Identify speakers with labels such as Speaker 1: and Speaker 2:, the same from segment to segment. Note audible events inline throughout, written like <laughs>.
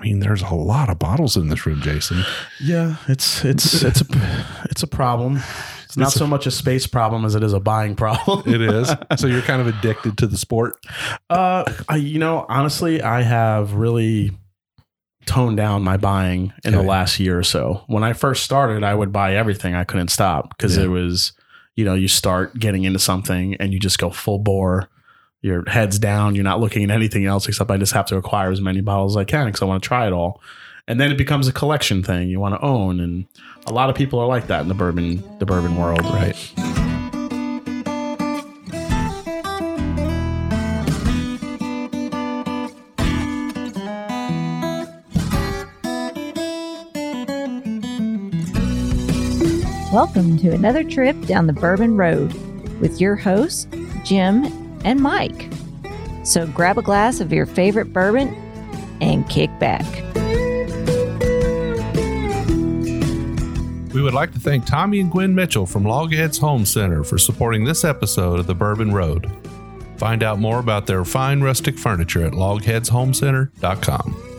Speaker 1: I mean, there's a lot of bottles in this room, Jason.
Speaker 2: Yeah, it's it's it's a it's a problem. It's not
Speaker 1: It's a-
Speaker 2: so much a space problem as it is a buying problem.
Speaker 1: It is. <laughs> so you're kind of addicted to the sport.
Speaker 2: Uh, I, you know, honestly, I have really toned down my buying in the last year or so. When I first started, I would buy everything. I couldn't stop because
Speaker 1: Yeah.
Speaker 2: it was, you know, you start getting into something and you just go full bore. Your head's down. You're not looking at anything else except I just have to acquire as many bottles as I can because I want to try it all. And then it becomes a collection thing you want to own, and a lot of people are like that in the bourbon the bourbon world.
Speaker 1: Right.
Speaker 3: Welcome to another trip down the Bourbon Road with your hosts, Jim and Mike. So grab a glass of your favorite bourbon and kick back.
Speaker 1: We would like to thank Tommy and Gwen Mitchell from Logheads Home Center for supporting this episode of the Bourbon Road. Find out more about their fine rustic furniture at logheadshomecenter.com.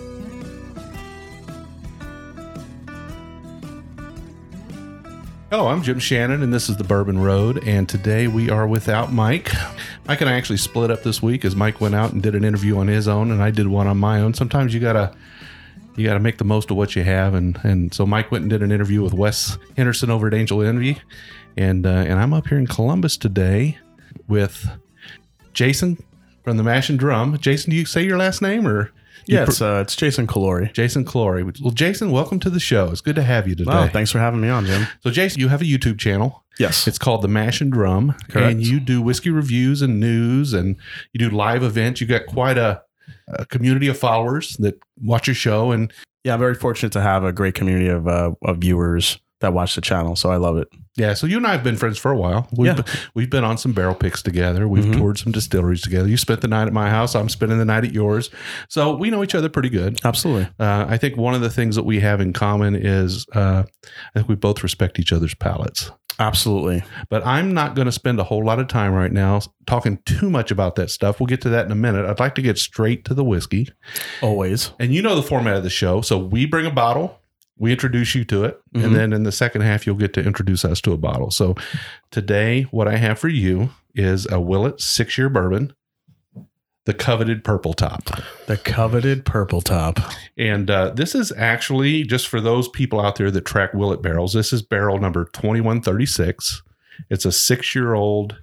Speaker 1: Hello, I'm Jim Shannon, and this is the Bourbon Road. And today we are without Mike. I actually split up this week as Mike went out and did an interview on his own, and I did one on my own. Sometimes you gotta you got to make the most of what you have and and so mike went and did an interview with wes henderson over at angel envy and uh, and i'm up here in columbus today with jason from the mash and drum jason do you say your last name or
Speaker 2: Yeah, it's uh, it's Jason Callori.
Speaker 1: jason Clory. well jason welcome to the show it's good to have you today
Speaker 2: Wow, thanks for having me on, Jim.
Speaker 1: so jason you have a youtube channel
Speaker 2: Yes,
Speaker 1: it's called the mash and drum
Speaker 2: Correct.
Speaker 1: and you do whiskey reviews and news and you do live events You've got quite a, a community of followers that watch your show and
Speaker 2: Yeah, I'm very fortunate to have a great community of uh, of viewers that watch the channel, so I love it.
Speaker 1: Yeah, so you and I have been friends for a while. We've,
Speaker 2: Yeah.
Speaker 1: we've been on some barrel picks together. We've
Speaker 2: Mhm.
Speaker 1: toured some distilleries together. You spent the night at my house. I'm spending the night at yours. So we know each other pretty good.
Speaker 2: Absolutely.
Speaker 1: Uh, I think one of the things that we have in common is uh, I think we both respect each other's palates.
Speaker 2: Absolutely.
Speaker 1: But I'm not going to spend a whole lot of time right now talking too much about that stuff. We'll get to that in a minute. I'd like to get straight to the whiskey.
Speaker 2: Always.
Speaker 1: And you know the format of the show. So we bring a bottle, we introduce you to it,
Speaker 2: Mhm.
Speaker 1: and then in the second half, you'll get to introduce us to a bottle. So today, what I have for you is a Willet six year bourbon, the coveted purple top.
Speaker 2: The coveted purple top.
Speaker 1: And uh, this is actually just for those people out there that track Willet barrels, this is barrel number 2136. It's a six year old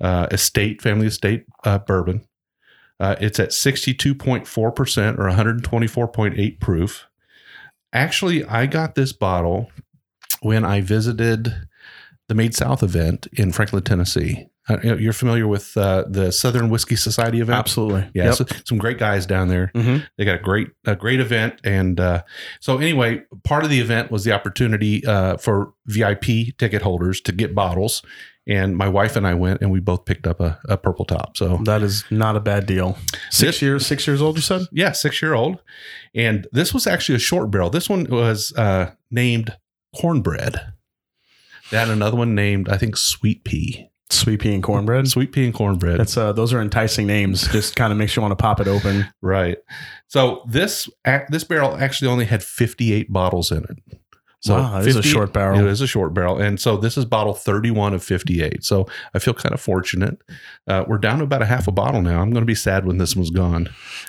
Speaker 1: uh, estate, family estate uh, bourbon. Uh, it's at 62.4% or 124.8 proof. Actually, I got this bottle when I visited the Made South event in Franklin, Tennessee. Uh, you're familiar with uh, the Southern Whiskey Society event?
Speaker 2: Absolutely.
Speaker 1: Yeah,
Speaker 2: Yep.
Speaker 1: so some great guys down there.
Speaker 2: Mhm.
Speaker 1: They got a great a great event, and uh, so anyway, part of the event was the opportunity uh, for VIP ticket holders to get bottles. And my wife and I went, and we both picked up a, a purple top. So
Speaker 2: That is not a bad deal. Six
Speaker 1: This-
Speaker 2: years, six years old, you said?
Speaker 1: yeah, six year old, and this was actually a short barrel. This one was uh, named cornbread. They had another one named I think sweet pea,
Speaker 2: Sweet pea and cornbread.
Speaker 1: sweet pea and cornbread.
Speaker 2: That's uh those are enticing names. Just kind of makes you want to pop it open.
Speaker 1: Right. So this this barrel actually only had 58 bottles in it. So
Speaker 2: Wow, that is a short barrel.
Speaker 1: It is a short barrel, and so this is bottle 31 of 58. So I feel kind of fortunate. Uh, we're down to about a half a bottle now. I'm going to be sad when this one's gone,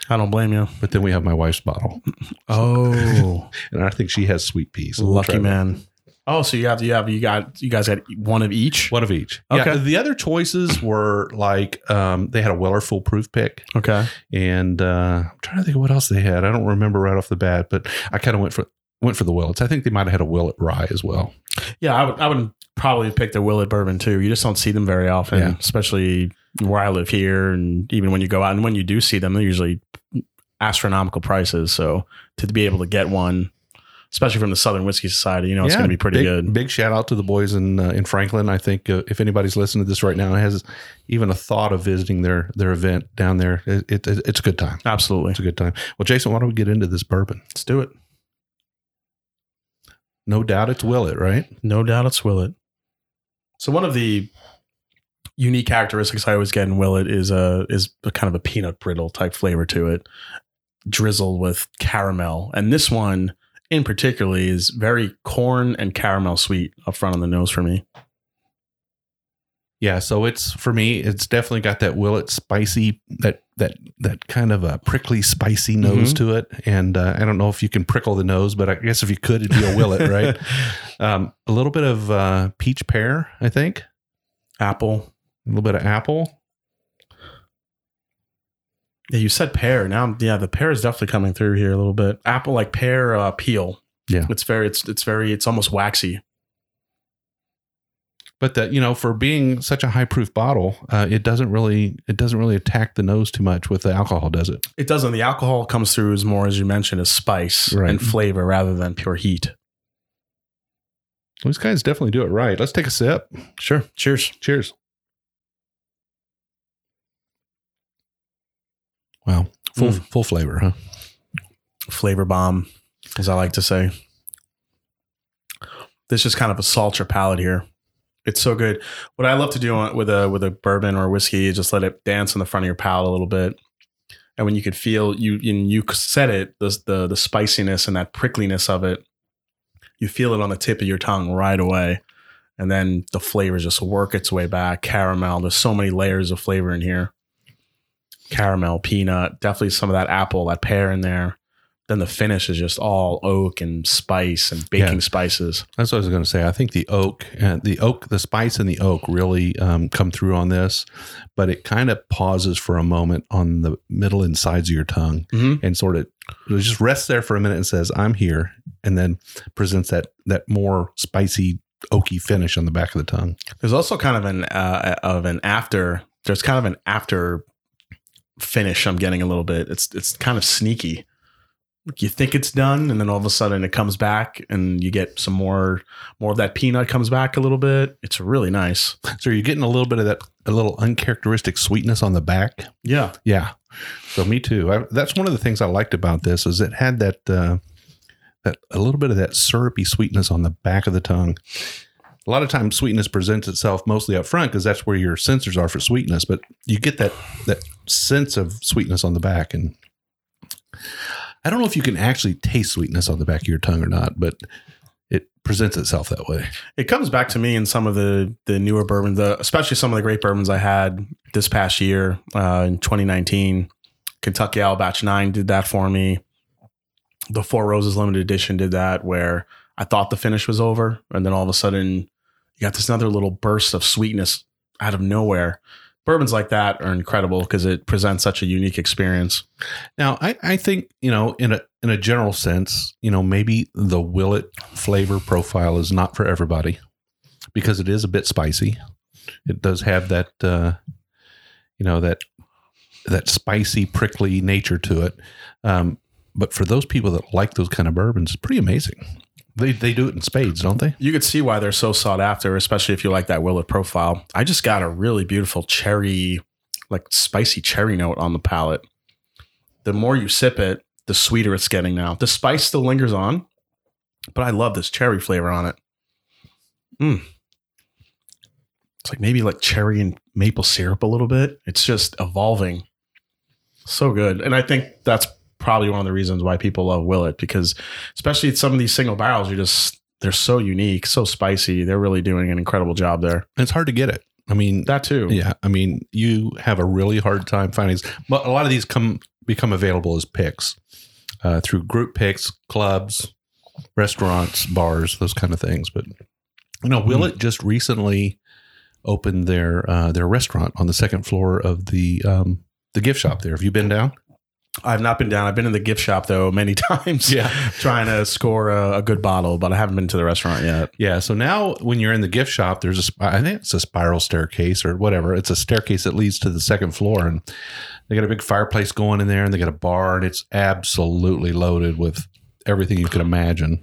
Speaker 2: I don't blame you.
Speaker 1: but then we have my wife's bottle, <laughs>
Speaker 2: Oh, <laughs>
Speaker 1: and I think she has sweet peas. So we'll
Speaker 2: lucky
Speaker 1: that.
Speaker 2: man. Oh, so you have you have you got you guys got one of each.
Speaker 1: One of each.
Speaker 2: Okay.
Speaker 1: Yeah. The other choices were like um, they had a Weller foolproof pick,
Speaker 2: Okay.
Speaker 1: and uh, I'm trying to think of what else they had. I don't remember right off the bat, but I kind of went for went for the Willets. I think they might have had a Willet rye as well.
Speaker 2: Yeah, I would I would probably pick the Willet bourbon too. You just don't see them very often,
Speaker 1: Yeah.
Speaker 2: especially where I live here, and even when you go out and when you do see them, they're usually astronomical prices. So to be able to get one, especially from the Southern Whiskey Society, you know, it's
Speaker 1: Yeah,
Speaker 2: going to be pretty
Speaker 1: big,
Speaker 2: good.
Speaker 1: Big shout out to the boys in uh, in Franklin. I think uh, if anybody's listening to this right now and has even a thought of visiting their their event down there, it, it, it's a good time.
Speaker 2: Absolutely.
Speaker 1: It's a good time. Well, Jason, why don't we get into this bourbon?
Speaker 2: Let's do it.
Speaker 1: No doubt it's Willet, right?
Speaker 2: No doubt it's Willet. So one of the unique characteristics I always get in Willet is a is a kind of a peanut brittle type flavor to it. drizzled with caramel. And this one in particular is very corn and caramel sweet up front on the nose for me.
Speaker 1: Yeah, so it's for me, it's definitely got that willet spicy, that that that kind of a prickly, spicy nose
Speaker 2: Mhm.
Speaker 1: to it. And uh, I don't know if you can prickle the nose, but I guess if you could, it'd be a willet, <laughs> right? Um, a little bit of uh, peach pear, I think.
Speaker 2: Apple.
Speaker 1: A little bit of apple.
Speaker 2: Yeah, you said pear. Now, yeah, the pear is definitely coming through here a little bit. Apple like pear uh, peel.
Speaker 1: Yeah.
Speaker 2: it's very, it's it's very, it's almost waxy.
Speaker 1: But that you know, for being such a high proof bottle, uh, it doesn't really it doesn't really attack the nose too much with the alcohol, does it?
Speaker 2: It doesn't. The alcohol comes through as more, as you mentioned, as spice
Speaker 1: Right.
Speaker 2: and flavor rather than pure heat.
Speaker 1: These guys definitely do it right. Let's take a sip.
Speaker 2: Sure. Cheers.
Speaker 1: Cheers. Wow, full
Speaker 2: Mm.
Speaker 1: full flavor, huh?
Speaker 2: Flavor bomb, as I like to say. This is kind of a your palate here. It's so good. What I love to do with a with a bourbon or whiskey is just let it dance in the front of your palate a little bit. And when you could feel you and you said it, the, the the spiciness and that prickliness of it, you feel it on the tip of your tongue right away. And then the flavors just work its way back. Caramel. There's so many layers of flavor in here. Caramel, peanut, definitely some of that apple, that pear in there. Then the finish is just all oak and spice and baking
Speaker 1: Yeah.
Speaker 2: spices.
Speaker 1: That's what I was going to say. I think the oak, uh, the oak, the spice and the oak really um, come through on this, but it kind of pauses for a moment on the middle and sides of your tongue
Speaker 2: Mhm.
Speaker 1: and sort of it just rests there for a minute and says, "I'm here," and then presents that that more spicy, oaky finish on the back of the tongue.
Speaker 2: There's also kind of an uh, of an after. There's kind of an after finish. I'm getting a little bit. It's it's kind of sneaky. You think it's done, and then all of a sudden it comes back, and you get some more more of that peanut comes back a little bit. It's really nice.
Speaker 1: So you're getting a little bit of that, a little uncharacteristic sweetness on the back.
Speaker 2: Yeah,
Speaker 1: Yeah. So me too. I, that's one of the things I liked about this is it had that uh, that a little bit of that syrupy sweetness on the back of the tongue. A lot of times, sweetness presents itself mostly up front because that's where your sensors are for sweetness. But you get that that sense of sweetness on the back, and I don't know if you can actually taste sweetness on the back of your tongue or not, but it presents itself that way.
Speaker 2: it comes back to me in some of the the newer bourbons, the, especially some of the great bourbons I had this past year uh, in 2019. Kentucky Owl Batch Nine did that for me. The Four Roses Limited Edition did that, where I thought the finish was over, and then all of a sudden you got this another little burst of sweetness out of nowhere. Bourbons like that are incredible because it presents such a unique experience.
Speaker 1: Now, I, I think you know, in a in a general sense, you know, maybe the Willet flavor profile is not for everybody because it is a bit spicy. It does have that, uh, you know, that that spicy, prickly nature to it. Um, but for those people that like those kind of bourbons, it's pretty amazing. They they do it in spades, don't they?
Speaker 2: You could see why they're so sought after, especially if you like that Willet profile. I just got a really beautiful cherry, like spicy cherry note on the palate. The more you sip it, the sweeter it's getting now. The spice still lingers on, but I love this cherry flavor on it. Mm. It's like maybe like cherry and maple syrup a little bit. It's just evolving. So good. And I think that's probably one of the reasons why people love Willet because especially some of these single barrels, you're just they're so unique, so spicy. They're really doing an incredible job there.
Speaker 1: It's hard to get it. I mean,
Speaker 2: That too.
Speaker 1: Yeah, I mean, you have a really hard time finding. But a lot of these come become available as picks uh, through group picks, clubs, restaurants, bars, those kind of things. But you know, Willet just recently opened their uh, their restaurant on the second floor of the um, the gift shop. There, have you been down?
Speaker 2: I've not been down. I've been in the gift shop though many <laughs> times. Yeah, trying to score a, a good bottle, but I haven't been to the restaurant yet.
Speaker 1: Yeah. So now when you're in the gift shop, there's a, I think it's a spiral staircase or whatever. It's a staircase that leads to the second floor. And they got a big fireplace going in there and they got a bar and it's absolutely loaded with everything you could imagine.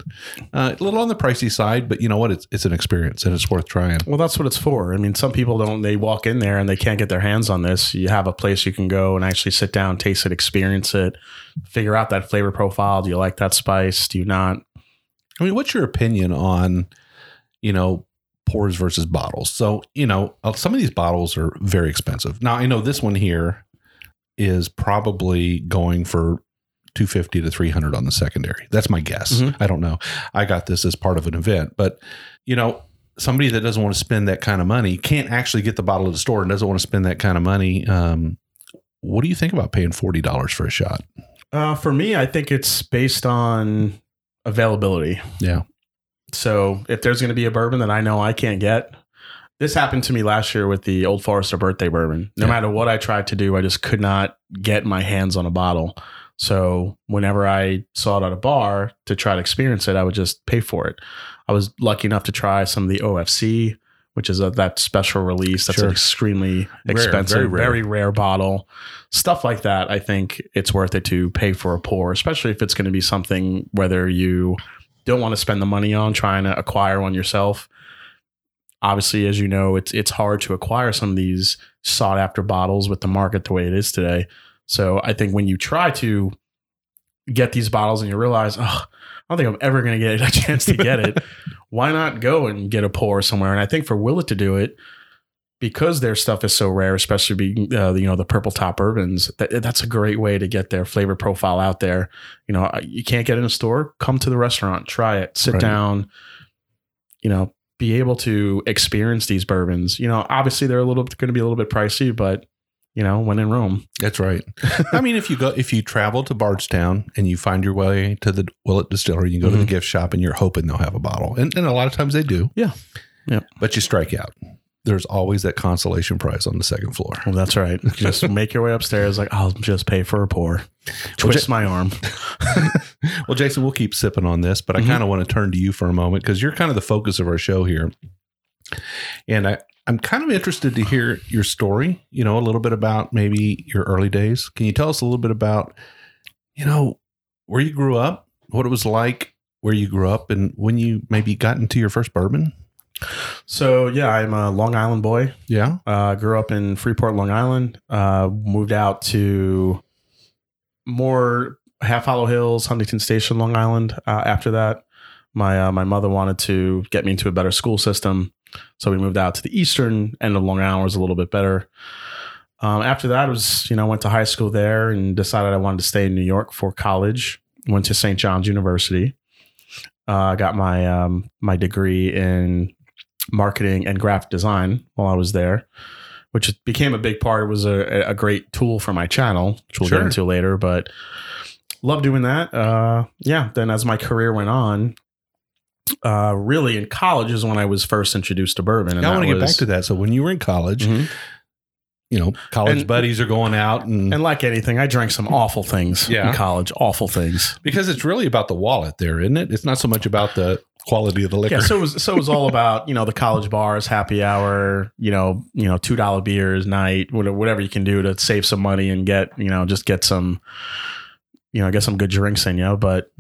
Speaker 1: Uh, a little on the pricey side, but you know what? It's, it's an experience and it's worth trying.
Speaker 2: Well, that's what it's for. I mean, some people don't. They walk in there and they can't get their hands on this. You have a place you can go and actually sit down, taste it, experience it, figure out that flavor profile. Do you like that spice? Do you not?
Speaker 1: I mean, what's your opinion on, you know, pours versus bottles? So, you know, uh, some of these bottles are very expensive. Now, I know this one here is probably going for 250 to 300 on the secondary. That's my guess.
Speaker 2: Mhm.
Speaker 1: I don't know. I got this as part of an event, but you know, somebody that doesn't want to spend that kind of money can't actually get the bottle at the store and doesn't want to spend that kind of money. Um, what do you think about paying forty dollars for a shot?
Speaker 2: Uh, for me, I think it's based on availability.
Speaker 1: Yeah.
Speaker 2: So if there's going to be a bourbon that I know I can't get, this happened to me last year with the Old Forester birthday bourbon. No
Speaker 1: Yeah.
Speaker 2: matter what I tried to do, I just could not get my hands on a bottle. So whenever I saw it at a bar to try to experience it, I would just pay for it. I was lucky enough to try some of the OFC, which is a, that special release. That's
Speaker 1: Sure.
Speaker 2: an extremely
Speaker 1: Rare,
Speaker 2: expensive,
Speaker 1: very
Speaker 2: very
Speaker 1: rare.
Speaker 2: rare. bottle. Stuff like that, I think it's worth it to pay for a pour, especially if it's going to be something whether you don't want to spend the money on trying to acquire one yourself. Obviously, as you know, it's it's hard to acquire some of these sought after bottles with the market the way it is today. So I think when you try to get these bottles and you realize, oh, I don't think I'm ever going to get a chance to get it. <laughs> Why not go and get a pour somewhere? And I think for Willet to do it, because their stuff is so rare, especially being uh, you know the purple top bourbons, that, that's a great way to get their flavor profile out there. You know, you can't get in a store. Come to the restaurant, try it, sit
Speaker 1: Right.
Speaker 2: down. You know, be able to experience these bourbons. You know, obviously they're a little going to be a little bit pricey, but you know, when in Rome,
Speaker 1: That's right. I mean, if you go, if you travel to Bardstown and you find your way to the Willet Distillery, you go to the
Speaker 2: Mhm.
Speaker 1: gift shop and you're hoping they'll have a bottle, and, and a lot of times they do.
Speaker 2: Yeah. Yeah.
Speaker 1: But you strike out. There's always that consolation prize on the second floor.
Speaker 2: well, that's right. <laughs> Just make your way upstairs. Like I'll just pay for a pour. Twist my arm. <laughs>
Speaker 1: Well, Jason, we'll keep sipping on this, but I
Speaker 2: Mhm.
Speaker 1: kind of want to turn to you for a moment because you're kind of the focus of our show here. And I, I'm kind of interested to hear your story, you know, a little bit about maybe your early days. Can you tell us a little bit about, you know, where you grew up, what it was like where you grew up, and when you maybe got into your first bourbon?
Speaker 2: So yeah, I'm a Long Island boy.
Speaker 1: Yeah.
Speaker 2: Uh, grew up in Freeport, Long Island. Uh, moved out to more Half Hollow Hills, Huntington Station, Long Island. Uh, after that, my uh, my mother wanted to get me into a better school system, so we moved out to the eastern end of Long Island, was a little bit better. Um, after that, it was you know went to high school there and decided I wanted to stay in New York for college. Went to St. John's University. Uh, got my um, my degree in marketing and graphic design while I was there, which became a big part. It was a, a great tool for my channel, which we'll
Speaker 1: Sure.
Speaker 2: get into later. But love doing that. Uh, yeah. Then as my career went on, uh, really in college is when I was first introduced to bourbon. And
Speaker 1: I want to get back to that. So when you were in college,
Speaker 2: Mhm.
Speaker 1: you know, college
Speaker 2: And-
Speaker 1: buddies are going out and,
Speaker 2: And like anything, I drank some awful things
Speaker 1: Yeah.
Speaker 2: in college. Awful things.
Speaker 1: because it's really about the wallet there, isn't it? It's not so much about the quality of the liquor.
Speaker 2: Yeah, so it was so it was all about you know the college bars, happy hour, you know, you know two dollar beers night, whatever, whatever you can do to save some money and get you know just get some, you know, get some good drinks in you. But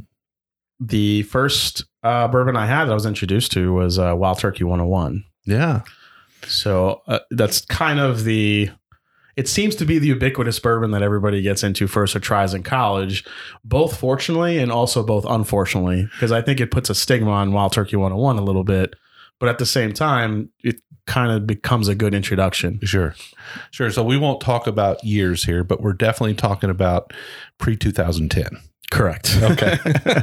Speaker 2: the first uh, bourbon I had that I was introduced to was uh, Wild Turkey 101.
Speaker 1: yeah.
Speaker 2: So uh, that's kind of the. It seems to be the ubiquitous bourbon that everybody gets into first or tries in college, both fortunately and also both unfortunately, because I think it puts a stigma on Wild Turkey 101 a little bit. But at the same time, it kind of becomes a good introduction.
Speaker 1: Sure. Sure. So we won't talk about years here, but we're definitely talking about pre 2010.
Speaker 2: Correct.
Speaker 1: Okay.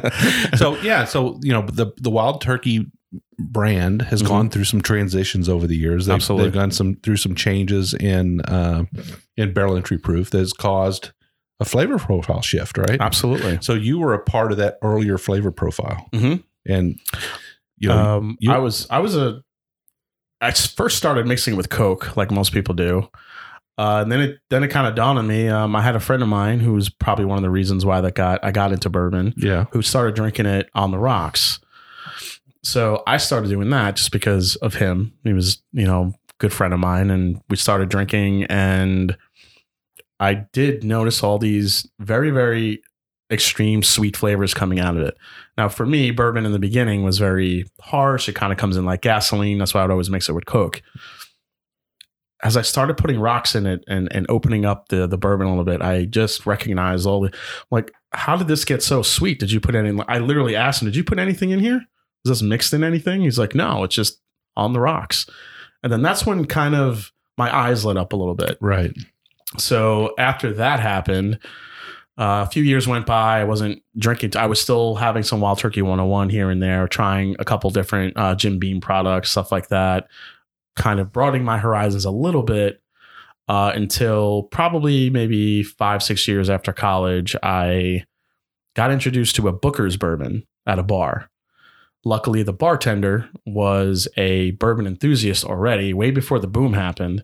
Speaker 1: <laughs> so yeah, so you know the the Wild Turkey brand has
Speaker 2: Mhm.
Speaker 1: gone through some transitions over the years. They've,
Speaker 2: Absolutely.
Speaker 1: they've gone some through some changes in uh, in barrel entry proof that has caused a flavor profile shift, right?
Speaker 2: Absolutely.
Speaker 1: So you were a part of that earlier flavor profile,
Speaker 2: Mhm.
Speaker 1: and you know,
Speaker 2: um,
Speaker 1: you-
Speaker 2: I was I was a I first started mixing with Coke like most people do, uh, and then it then it kind of dawned on me. Um, I had a friend of mine who was probably one of the reasons why that got I got into bourbon.
Speaker 1: yeah,
Speaker 2: Who started drinking it on the rocks. So I started doing that just because of him. He was you know good friend of mine, and we started drinking and. I did notice all these very, very extreme sweet flavors coming out of it. Now, for me, bourbon in the beginning was very harsh. It kind of comes in like gasoline. That's why I would always mix it with Coke. As I started putting rocks in it and, and opening up the, the bourbon a little bit, I just recognized all the like, how did this get so sweet? Did you put any? I literally asked him, "Did you put anything in here? Is this mixed in anything?" He's like, "No, it's just on the rocks." And then that's when kind of my eyes lit up a little bit
Speaker 1: right.
Speaker 2: so after that happened Uh, a few years went by. I wasn't drinking. I was still having some Wild Turkey 101 here and there, trying a couple different uh, Jim Beam products, stuff like that. Kind of broadening my horizons a little bit uh, until probably maybe five, six years after college, I got introduced to a Booker's bourbon at a bar. Luckily, the bartender was a bourbon enthusiast already, way before the boom happened.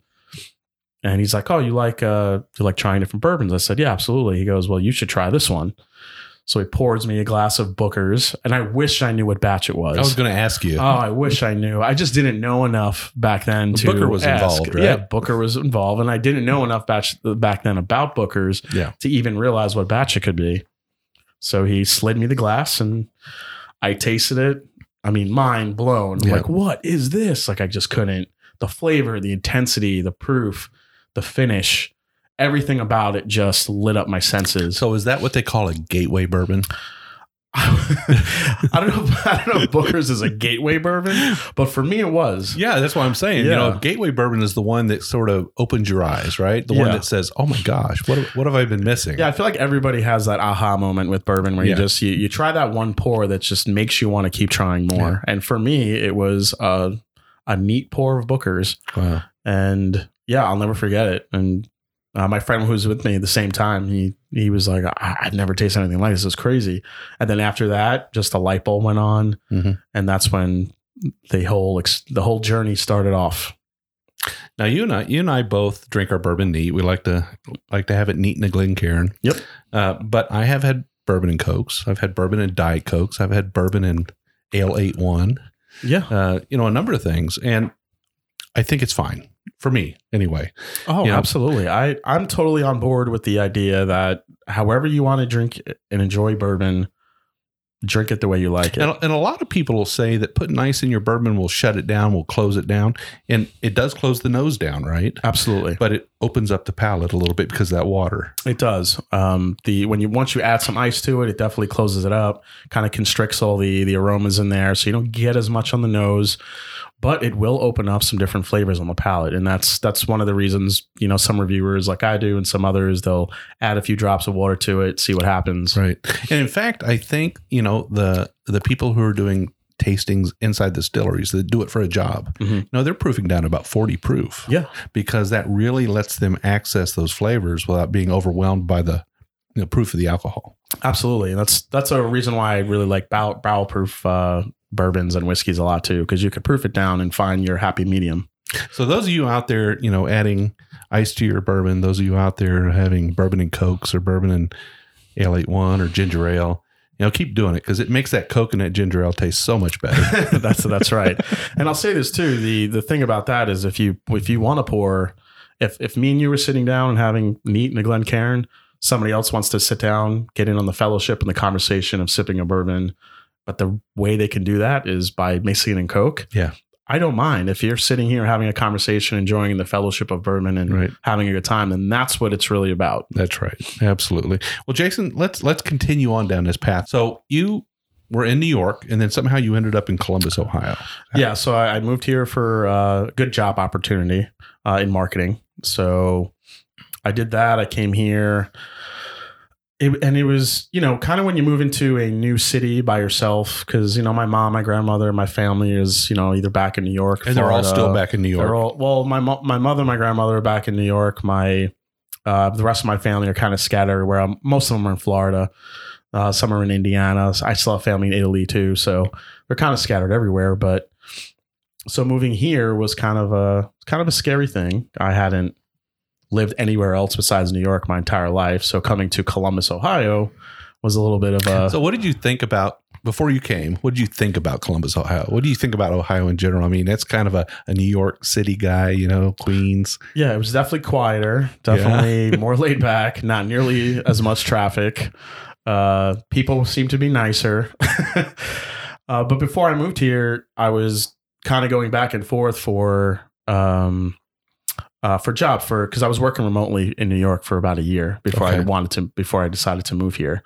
Speaker 2: And he's like, "Oh, you like uh, you like trying different bourbons?" I said, "Yeah, absolutely." He goes, "Well, you should try this one." So he pours me a glass of Booker's, and I wish I knew what batch it was.
Speaker 1: I was going to ask you.
Speaker 2: Oh, I wish I knew. I just didn't know enough back then to
Speaker 1: Booker was
Speaker 2: ask.
Speaker 1: involved, right?
Speaker 2: Yeah, Booker was involved, and I didn't know enough batch back then about Booker's
Speaker 1: Yeah.
Speaker 2: to even realize what batch it could be. So he slid me the glass, and I tasted it. I mean, mind blown.
Speaker 1: Yeah.
Speaker 2: Like, what is this? Like, I just couldn't. The flavor, the intensity, the proof, the finish, everything about it just lit up my senses.
Speaker 1: so is that what they call a gateway bourbon? <laughs>
Speaker 2: I don't know. I don't know if Booker's is a gateway bourbon, but for me it was.
Speaker 1: Yeah, that's what I'm saying. You know, gateway bourbon is the one that sort of opens your eyes, right? The one that says, "Oh my gosh, what what have I been missing?"
Speaker 2: Yeah, I feel like everybody has that aha moment with bourbon where
Speaker 1: Yeah.
Speaker 2: you just you, you try that one pour that just makes you want to keep trying more. And for me, it was a a neat pour of Booker's,
Speaker 1: Wow.
Speaker 2: and yeah, I'll never forget it. And uh, my friend who was with me at the same time, he he was like, I- "I've never tasted anything like this. It's crazy." And then after that, just a light bulb went on,
Speaker 1: Mhm.
Speaker 2: and that's when the whole ex- the whole journey started off.
Speaker 1: Now you and I, you and I both drink our bourbon neat. We like to like to have it neat in a Glencairn.
Speaker 2: Yep.
Speaker 1: Uh, but I have had bourbon and cokes. I've had bourbon and diet cokes. I've had bourbon and ale eight one.
Speaker 2: Yeah.
Speaker 1: Uh, you know, a number of things, and I think it's fine for me anyway.
Speaker 2: Oh,
Speaker 1: you know?
Speaker 2: absolutely. I I'm totally on board with the idea that however you want to drink and enjoy bourbon, drink it the way you like it.
Speaker 1: And, and a lot of people will say that putting ice in your bourbon will shut it down, will close it down, and it does close the nose down, right?
Speaker 2: Absolutely,
Speaker 1: But it opens up the palate a little bit because of that water.
Speaker 2: it does. Um, the when you once you add some ice to it, it definitely closes it up, kind of constricts all the the aromas in there, so you don't get as much on the nose. But it will open up some different flavors on the palate, and that's that's one of the reasons you know some reviewers like I do and some others they'll add a few drops of water to it, see what happens.
Speaker 1: Right. And in fact, I think, you know, the the people who are doing tastings inside distilleries that do it for a job,
Speaker 2: Mhm.
Speaker 1: you know, they're proofing down about 40 proof.
Speaker 2: Yeah.
Speaker 1: Because that really lets them access those flavors without being overwhelmed by the you know, proof of the alcohol.
Speaker 2: Absolutely. And that's that's a reason why I really like barrel proof uh, bourbons and whiskeys a lot too, because you could proof it down and find your happy medium.
Speaker 1: So those of you out there, you know, adding ice to your bourbon, those of you out there having bourbon and cokes or bourbon and ale eight one or ginger ale, you know, keep doing it because it makes that coconut ginger ale taste so much better. <laughs> <laughs>
Speaker 2: that's that's right. And I'll say this too: the the thing about that is if you if you want to pour, if if me and you were sitting down and having neat in a Glencairn, somebody else wants to sit down, get in on the fellowship and the conversation of sipping a bourbon, but the way they can do that is by mixing in Coke.
Speaker 1: Yeah.
Speaker 2: I don't mind if you're sitting here having a conversation, enjoying the fellowship of bourbon and
Speaker 1: right.
Speaker 2: having a good time, then that's what it's really about.
Speaker 1: That's right. Absolutely. Well, Jason, let's let's continue on down this path. So you were in New York, and then somehow you ended up in Columbus, Ohio.
Speaker 2: Yeah, so I, I moved here for a good job opportunity uh, in marketing. So I did that. I came here. It, and it was, you know, kind of when you move into a new city by yourself, because you know, my mom, my grandmother, my family is, you know, either back in New York,
Speaker 1: And they're all still back in New York.
Speaker 2: All well. My mo- my mother, my grandmother are back in New York. My uh, the rest of my family are kind of scattered everywhere. Um, Most of them are in Florida. Uh, some are in Indiana. I still have family in Italy too, so they're kind of scattered everywhere. But so moving here was kind of a kind of a scary thing. I hadn't lived anywhere else besides New York my entire life, so coming to Columbus, Ohio, was a little bit of a
Speaker 1: so, what did you think about before you came? What did you think about Columbus, Ohio? What do you think about Ohio in general? I mean, that's kind of a, a New York City guy, you know, Queens.
Speaker 2: Yeah, it was definitely quieter, definitely <laughs> more laid back, not nearly as much traffic. Uh, people seem to be nicer. <laughs> uh, but before I moved here, I was kind of going back and forth for um, uh, for job for because I was working remotely in New York for about a year before I wanted to before I decided to move here.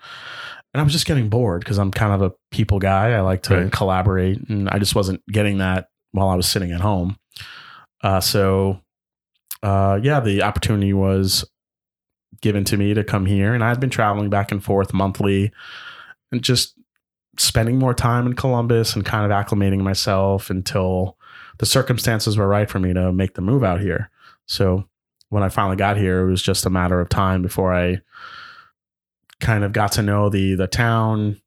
Speaker 2: And I was just getting bored because I'm kind of a people guy. I like to
Speaker 1: Right.
Speaker 2: collaborate, and I just wasn't getting that while I was sitting at home. Uh, so, uh, yeah, the opportunity was given to me to come here, and I had been traveling back and forth monthly, and just spending more time in Columbus and kind of acclimating myself until the circumstances were right for me to make the move out here. So when I finally got here, it was just a matter of time before I kind of got to know the the town,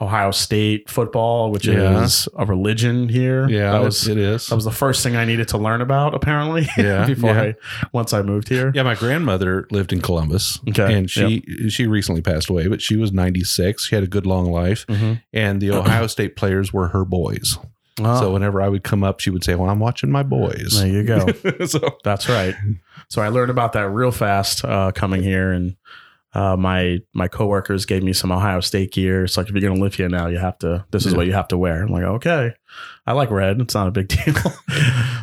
Speaker 2: Ohio State football, which
Speaker 1: Yeah.
Speaker 2: is a religion here.
Speaker 1: Yeah,
Speaker 2: that was
Speaker 1: it is.
Speaker 2: that was the first thing I needed to learn about. Apparently, <laughs>
Speaker 1: Yeah,
Speaker 2: before
Speaker 1: yeah.
Speaker 2: I once I moved here.
Speaker 1: yeah, my grandmother lived in Columbus,
Speaker 2: Okay,
Speaker 1: and she she recently passed away, but she was 96. She had a good long life,
Speaker 2: Mhm.
Speaker 1: and the <clears throat> Ohio State players were her boys.
Speaker 2: Oh,
Speaker 1: So whenever I would come up, she would say, "Well, I'm watching my boys."
Speaker 2: there you go. <laughs>
Speaker 1: so
Speaker 2: That's right. So I learned about that real fast uh, coming here, and uh, my my coworkers gave me some Ohio State gear. It's like if you're gonna live here now, you have to. This is
Speaker 1: Yeah.
Speaker 2: what you have to wear. I'm like, okay, I like red. It's not a big <laughs> deal.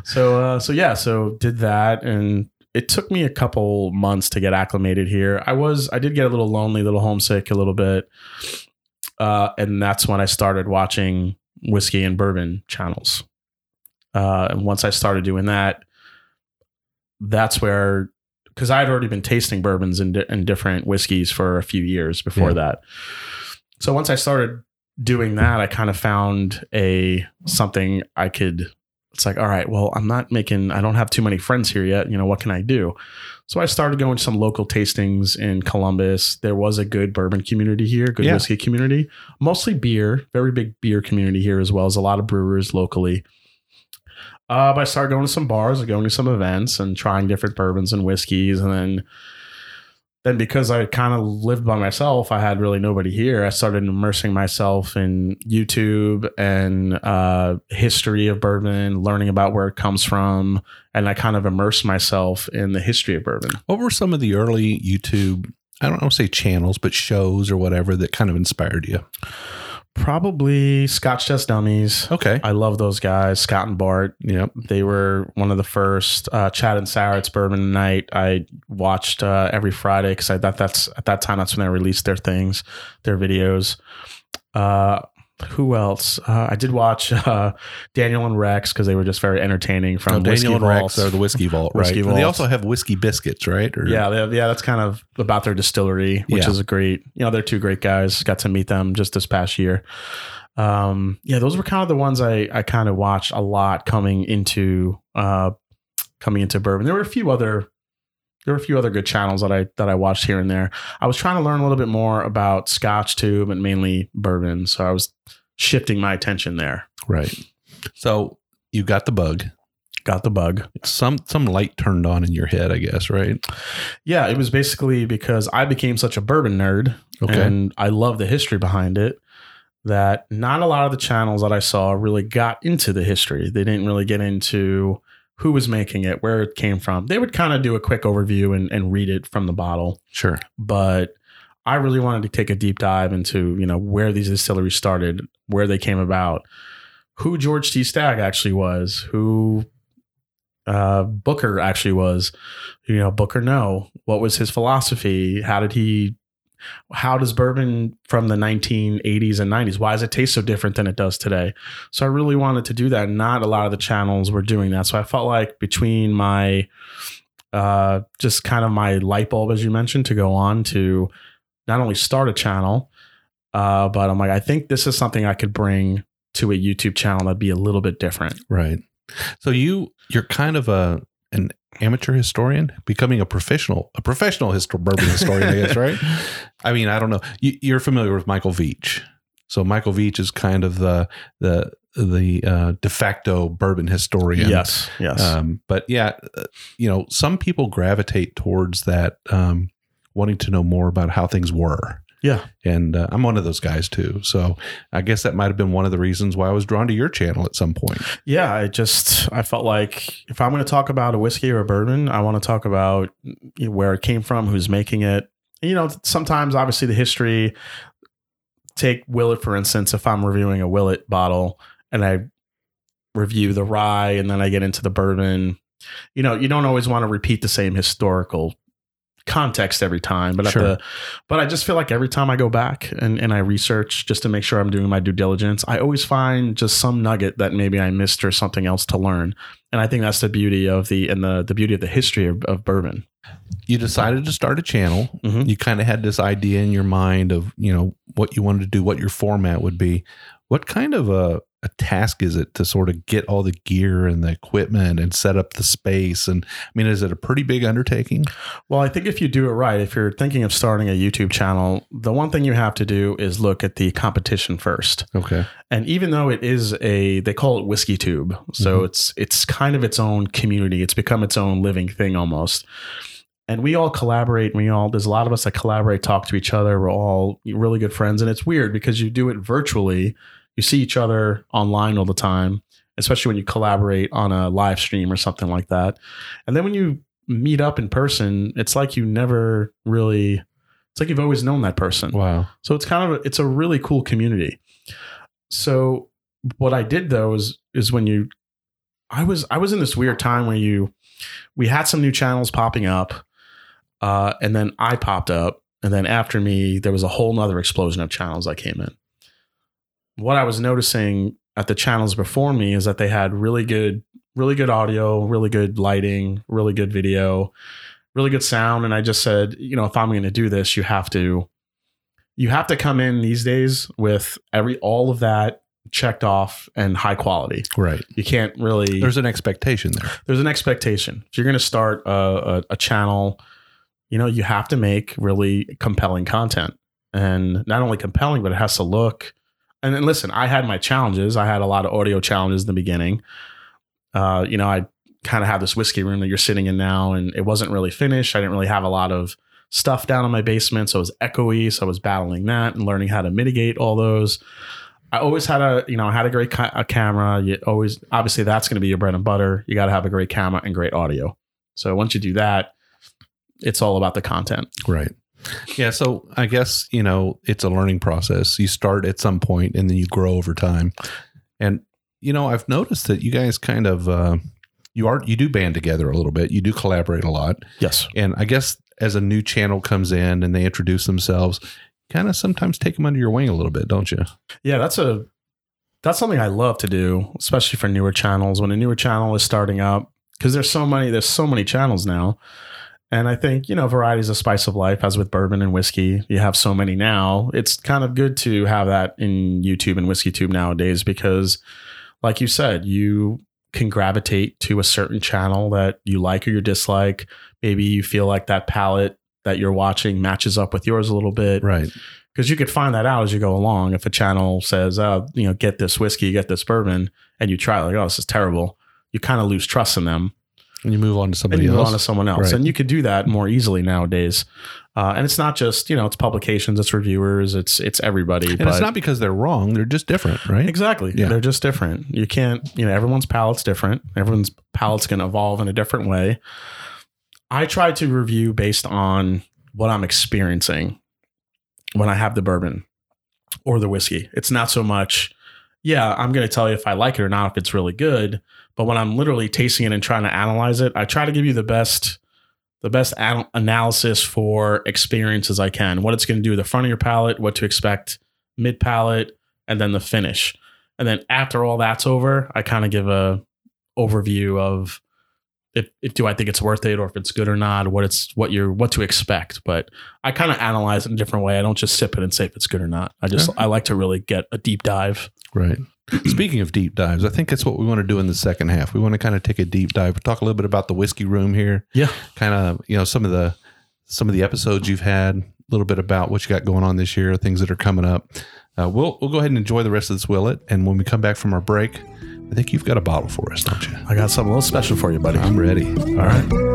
Speaker 2: so uh, so yeah, so did that, and it took me a couple months to get acclimated here. I was I did get a little lonely, a little homesick, a little bit, uh, and that's when I started watching whiskey and bourbon channels. Uh, and once I started doing that, that's where because I had already been tasting bourbons and, di- and different whiskeys for a few years before
Speaker 1: Yeah.
Speaker 2: that. So once I started doing that, I kind of found a something I could. It's like, all right, well, I'm not making. I don't have too many friends here yet. You know, what can I do? So I started going to some local tastings in Columbus. There was a good bourbon community here, good
Speaker 1: Yeah.
Speaker 2: whiskey community, mostly beer, very big beer community here as well as a lot of brewers locally. Uh, but I started going to some bars and going to some events and trying different bourbons and whiskeys. And then, then because I kind of lived by myself, I had really nobody here. I started immersing myself in YouTube and uh, history of bourbon, learning about where it comes from. And I kind of immersed myself in the history of bourbon.
Speaker 1: what were some of the early YouTube? I don't know, say channels, but shows or whatever that kind of inspired you.
Speaker 2: Probably Scotch Test Dummies.
Speaker 1: Okay.
Speaker 2: I love those guys, Scott and Bart.
Speaker 1: Yep.
Speaker 2: They were one of the first. Uh, Chad and Sarah, it's Bourbon Night. I watched uh, every Friday because I thought that's at that time that's when they released their things, their videos. Uh, who else? Uh, I did watch uh, Daniel and Rex because they were just very entertaining from
Speaker 1: Oh, Daniel and Rex
Speaker 2: Vaults.
Speaker 1: are the whiskey vault, right?
Speaker 2: Whiskey
Speaker 1: And They also have whiskey biscuits, right? Or,
Speaker 2: Yeah, they have, yeah, that's kind of about their distillery, which
Speaker 1: Yeah.
Speaker 2: is a great. You know, they're two great guys. Got to meet them just this past year. Um, yeah, those were kind of the ones I I kind of watched a lot coming into uh coming into bourbon. There were a few other there were a few other good channels that I that I watched here and there. I was trying to learn a little bit more about Scotch too, but mainly bourbon. So I was shifting my attention there.
Speaker 1: right. So you got the bug.
Speaker 2: Got the bug.
Speaker 1: Some some light turned on in your head, I guess, right?
Speaker 2: Yeah, it was basically because I became such a bourbon nerd
Speaker 1: Okay.
Speaker 2: and I love the history behind it that not a lot of the channels that I saw really got into the history. They didn't really get into who was making it, where it came from. They would kind of do a quick overview and, and read it from the bottle,
Speaker 1: Sure.
Speaker 2: but I really wanted to take a deep dive into, you know, where these distilleries started, where they came about, who George T. Stagg actually was, who uh, Booker actually was, you know, Booker no, what was his philosophy? How did he how does bourbon from the 1980s and 90s why does it taste so different than it does today? So i really wanted to do that. Not a lot of the channels were doing that. So i felt like between my uh just kind of my light bulb as you mentioned to go on to not only start a channel uh but i'm like i think this is something i could bring to a youtube channel that'd be a little bit different.
Speaker 1: Right. So you you're kind of a an amateur historian becoming a professional a professional bourbon historian, I guess, <laughs> right? I mean, I don't know. You, you're familiar with Michael Veach. So Michael Veach is kind of the the the uh, de facto bourbon historian.
Speaker 2: yes yes
Speaker 1: Um, but yeah, uh, you know, some people gravitate towards that, um, wanting to know more about how things were.
Speaker 2: Yeah.
Speaker 1: And uh, I'm one of those guys too. So I guess that might have been one of the reasons why I was drawn to your channel at some point.
Speaker 2: Yeah, I just I felt like if I'm going to talk about a whiskey or a bourbon, I want to talk about you know, where it came from, who's making it. You know, sometimes obviously the history. Take Willet for instance. If I'm reviewing a Willet bottle and I review the rye and then I get into the bourbon, you know, you don't always want to repeat the same historical context every time. But at
Speaker 1: Sure.
Speaker 2: the but I just feel like every time I go back and, and I research just to make sure I'm doing my due diligence, I always find just some nugget that maybe I missed or something else to learn. And I think that's the beauty of the and the the beauty of the history of, of bourbon.
Speaker 1: You decided to start a channel.
Speaker 2: Mhm.
Speaker 1: You kind of had this idea in your mind of, you know, what you wanted to do, what your format would be. What kind of a, a task is it to sort of get all the gear and the equipment and set up the space? And I mean, is it a pretty big undertaking?
Speaker 2: Well, I think if you do it right, if you're thinking of starting a YouTube channel, the one thing you have to do is look at the competition first.
Speaker 1: Okay.
Speaker 2: And even though it is a, they call it Whiskey Tube, so
Speaker 1: Mhm.
Speaker 2: it's it's kind of its own community. It's become its own living thing almost. And we all collaborate. and We all there's a lot of us that collaborate, talk to each other. We're all really good friends, and it's weird because you do it virtually. You see each other online all the time, especially when you collaborate on a live stream or something like that. And then when you meet up in person, it's like you never really. It's like you've always known that person.
Speaker 1: Wow.
Speaker 2: So it's kind of a, it's a really cool community. So what I did though is is when you I was I was in this weird time where you we had some new channels popping up uh and then I popped up and then after me there was a whole nother explosion of channels that came in. What I was noticing at the channels before me is that they had really good really good audio, really good lighting, really good video, really good sound and I just said, you know, if I'm going to do this, you have to you have to come in these days with every all of that checked off and high quality.
Speaker 1: Right.
Speaker 2: You can't really.
Speaker 1: There's an expectation there.
Speaker 2: there's an expectation. If you're going to start a, a, a channel, you know you have to make really compelling content, and not only compelling, but it has to look. And then listen, I had my challenges. I had a lot of audio challenges in the beginning. Uh, you know, I kind of have this whiskey room that you're sitting in now, and it wasn't really finished. I didn't really have a lot of stuff down in my basement, so it was echoey. So I was battling that and learning how to mitigate all those. I always had a, you know, I had a great ca- a camera. You always, obviously, that's going to be your bread and butter. You got to have a great camera and great audio. So once you do that, it's all about the content.
Speaker 1: Right. Yeah. So I guess, you know, it's a learning process. You start at some point and then you grow over time. And, you know, I've noticed that you guys kind of, uh, you are, you do band together a little bit. You do collaborate a lot.
Speaker 2: Yes.
Speaker 1: And I guess as a new channel comes in and they introduce themselves, kind of sometimes take them under your wing a little bit, don't you?
Speaker 2: Yeah, that's a that's something I love to do, especially for newer channels. When a newer channel is starting up, because there's so many there's so many channels now. And I think, you know, variety is a spice of life, as with bourbon and whiskey. You have so many now. It's kind of good to have that in YouTube and Whiskey Tube nowadays because, like you said, you can gravitate to a certain channel that you like or you dislike. Maybe you feel like that palate that you're watching matches up with yours a little bit
Speaker 1: Right.
Speaker 2: because you could find that out as you go along. If a channel says, "Oh, you know, get this whiskey, get this bourbon," and you try, like, "Oh, this is terrible," you kind of lose trust in them,
Speaker 1: And you move on to somebody and
Speaker 2: you move on to someone else.
Speaker 1: Right.
Speaker 2: And you could do that more easily nowadays. Uh, and it's not just you know, it's publications, it's reviewers, it's it's everybody.
Speaker 1: and it's not because they're wrong. They're just different, right?
Speaker 2: Exactly.
Speaker 1: Yeah.
Speaker 2: They're just different. You can't, you know, everyone's palate's different. Everyone's palate's going to evolve in a different way. I try to review based on what I'm experiencing when I have the bourbon or the whiskey. It's not so much, yeah, I'm going to tell you if I like it or not, if it's really good. But when I'm literally tasting it and trying to analyze it, I try to give you the best the best an- analysis for experience as I can. What it's going to do to the front of your palate, what to expect mid palate, and then the finish. And then after all that's over, I kind of give a overview of if, if do I think it's worth it or if it's good or not, what it's what you're what to expect. But I kind of analyze it in a different way. I don't just sip it and say if it's good or not. I just
Speaker 1: Okay.
Speaker 2: I like to really get a deep dive.
Speaker 1: Right. <clears throat> Speaking of deep dives, I think that's what we want to do in the second half. We want to kind of take a deep dive, talk a little bit about the whiskey room here.
Speaker 2: Yeah.
Speaker 1: Kind of, you know, some of the some of the episodes you've had, a little bit about what you got going on this year, things that are coming up. Uh, we'll we'll go ahead and enjoy the rest of this willet, and when we come back from our break, I think you've got a bottle for us, don't you?
Speaker 2: I got something a little special for you, buddy.
Speaker 1: I'm ready. All right.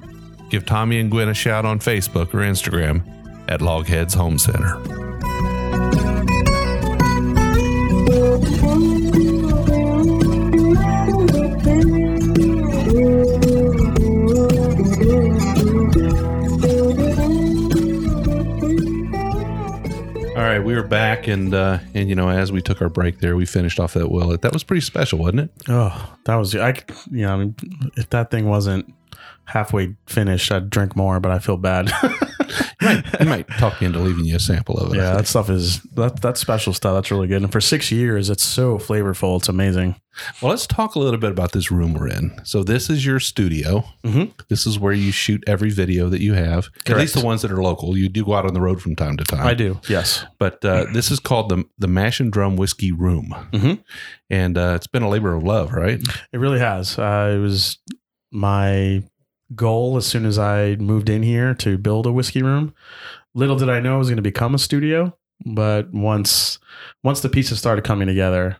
Speaker 1: give Tommy and Gwen a shout on Facebook or Instagram at Logheads Home Center. All right, we were back, and uh, and you know, as we took our break there, we finished off that Willett. That was pretty special, wasn't it?
Speaker 2: Oh, that was I. You know, I mean, if that thing wasn't halfway finished, I'd drink more. But I feel bad. <laughs>
Speaker 1: You might, you might talk me into leaving you a sample of it.
Speaker 2: Yeah, that stuff is that that's special stuff. That's really good. And for six years, it's so flavorful. It's amazing.
Speaker 1: Well, let's talk a little bit about this room we're in. So, this is your studio.
Speaker 2: Mhm.
Speaker 1: This is where you shoot every video that you have, at least the ones that are local. You do go out on the road from time to time.
Speaker 2: I do. Yes.
Speaker 1: But uh, this is called the the Mash and Drum Whiskey Room,
Speaker 2: Mhm.
Speaker 1: and uh, it's been a labor of love, right?
Speaker 2: It really has. Uh, it was my goal as soon as I moved in here to build a whiskey room. Little did I know it was going to become a studio, but once once the pieces started coming together,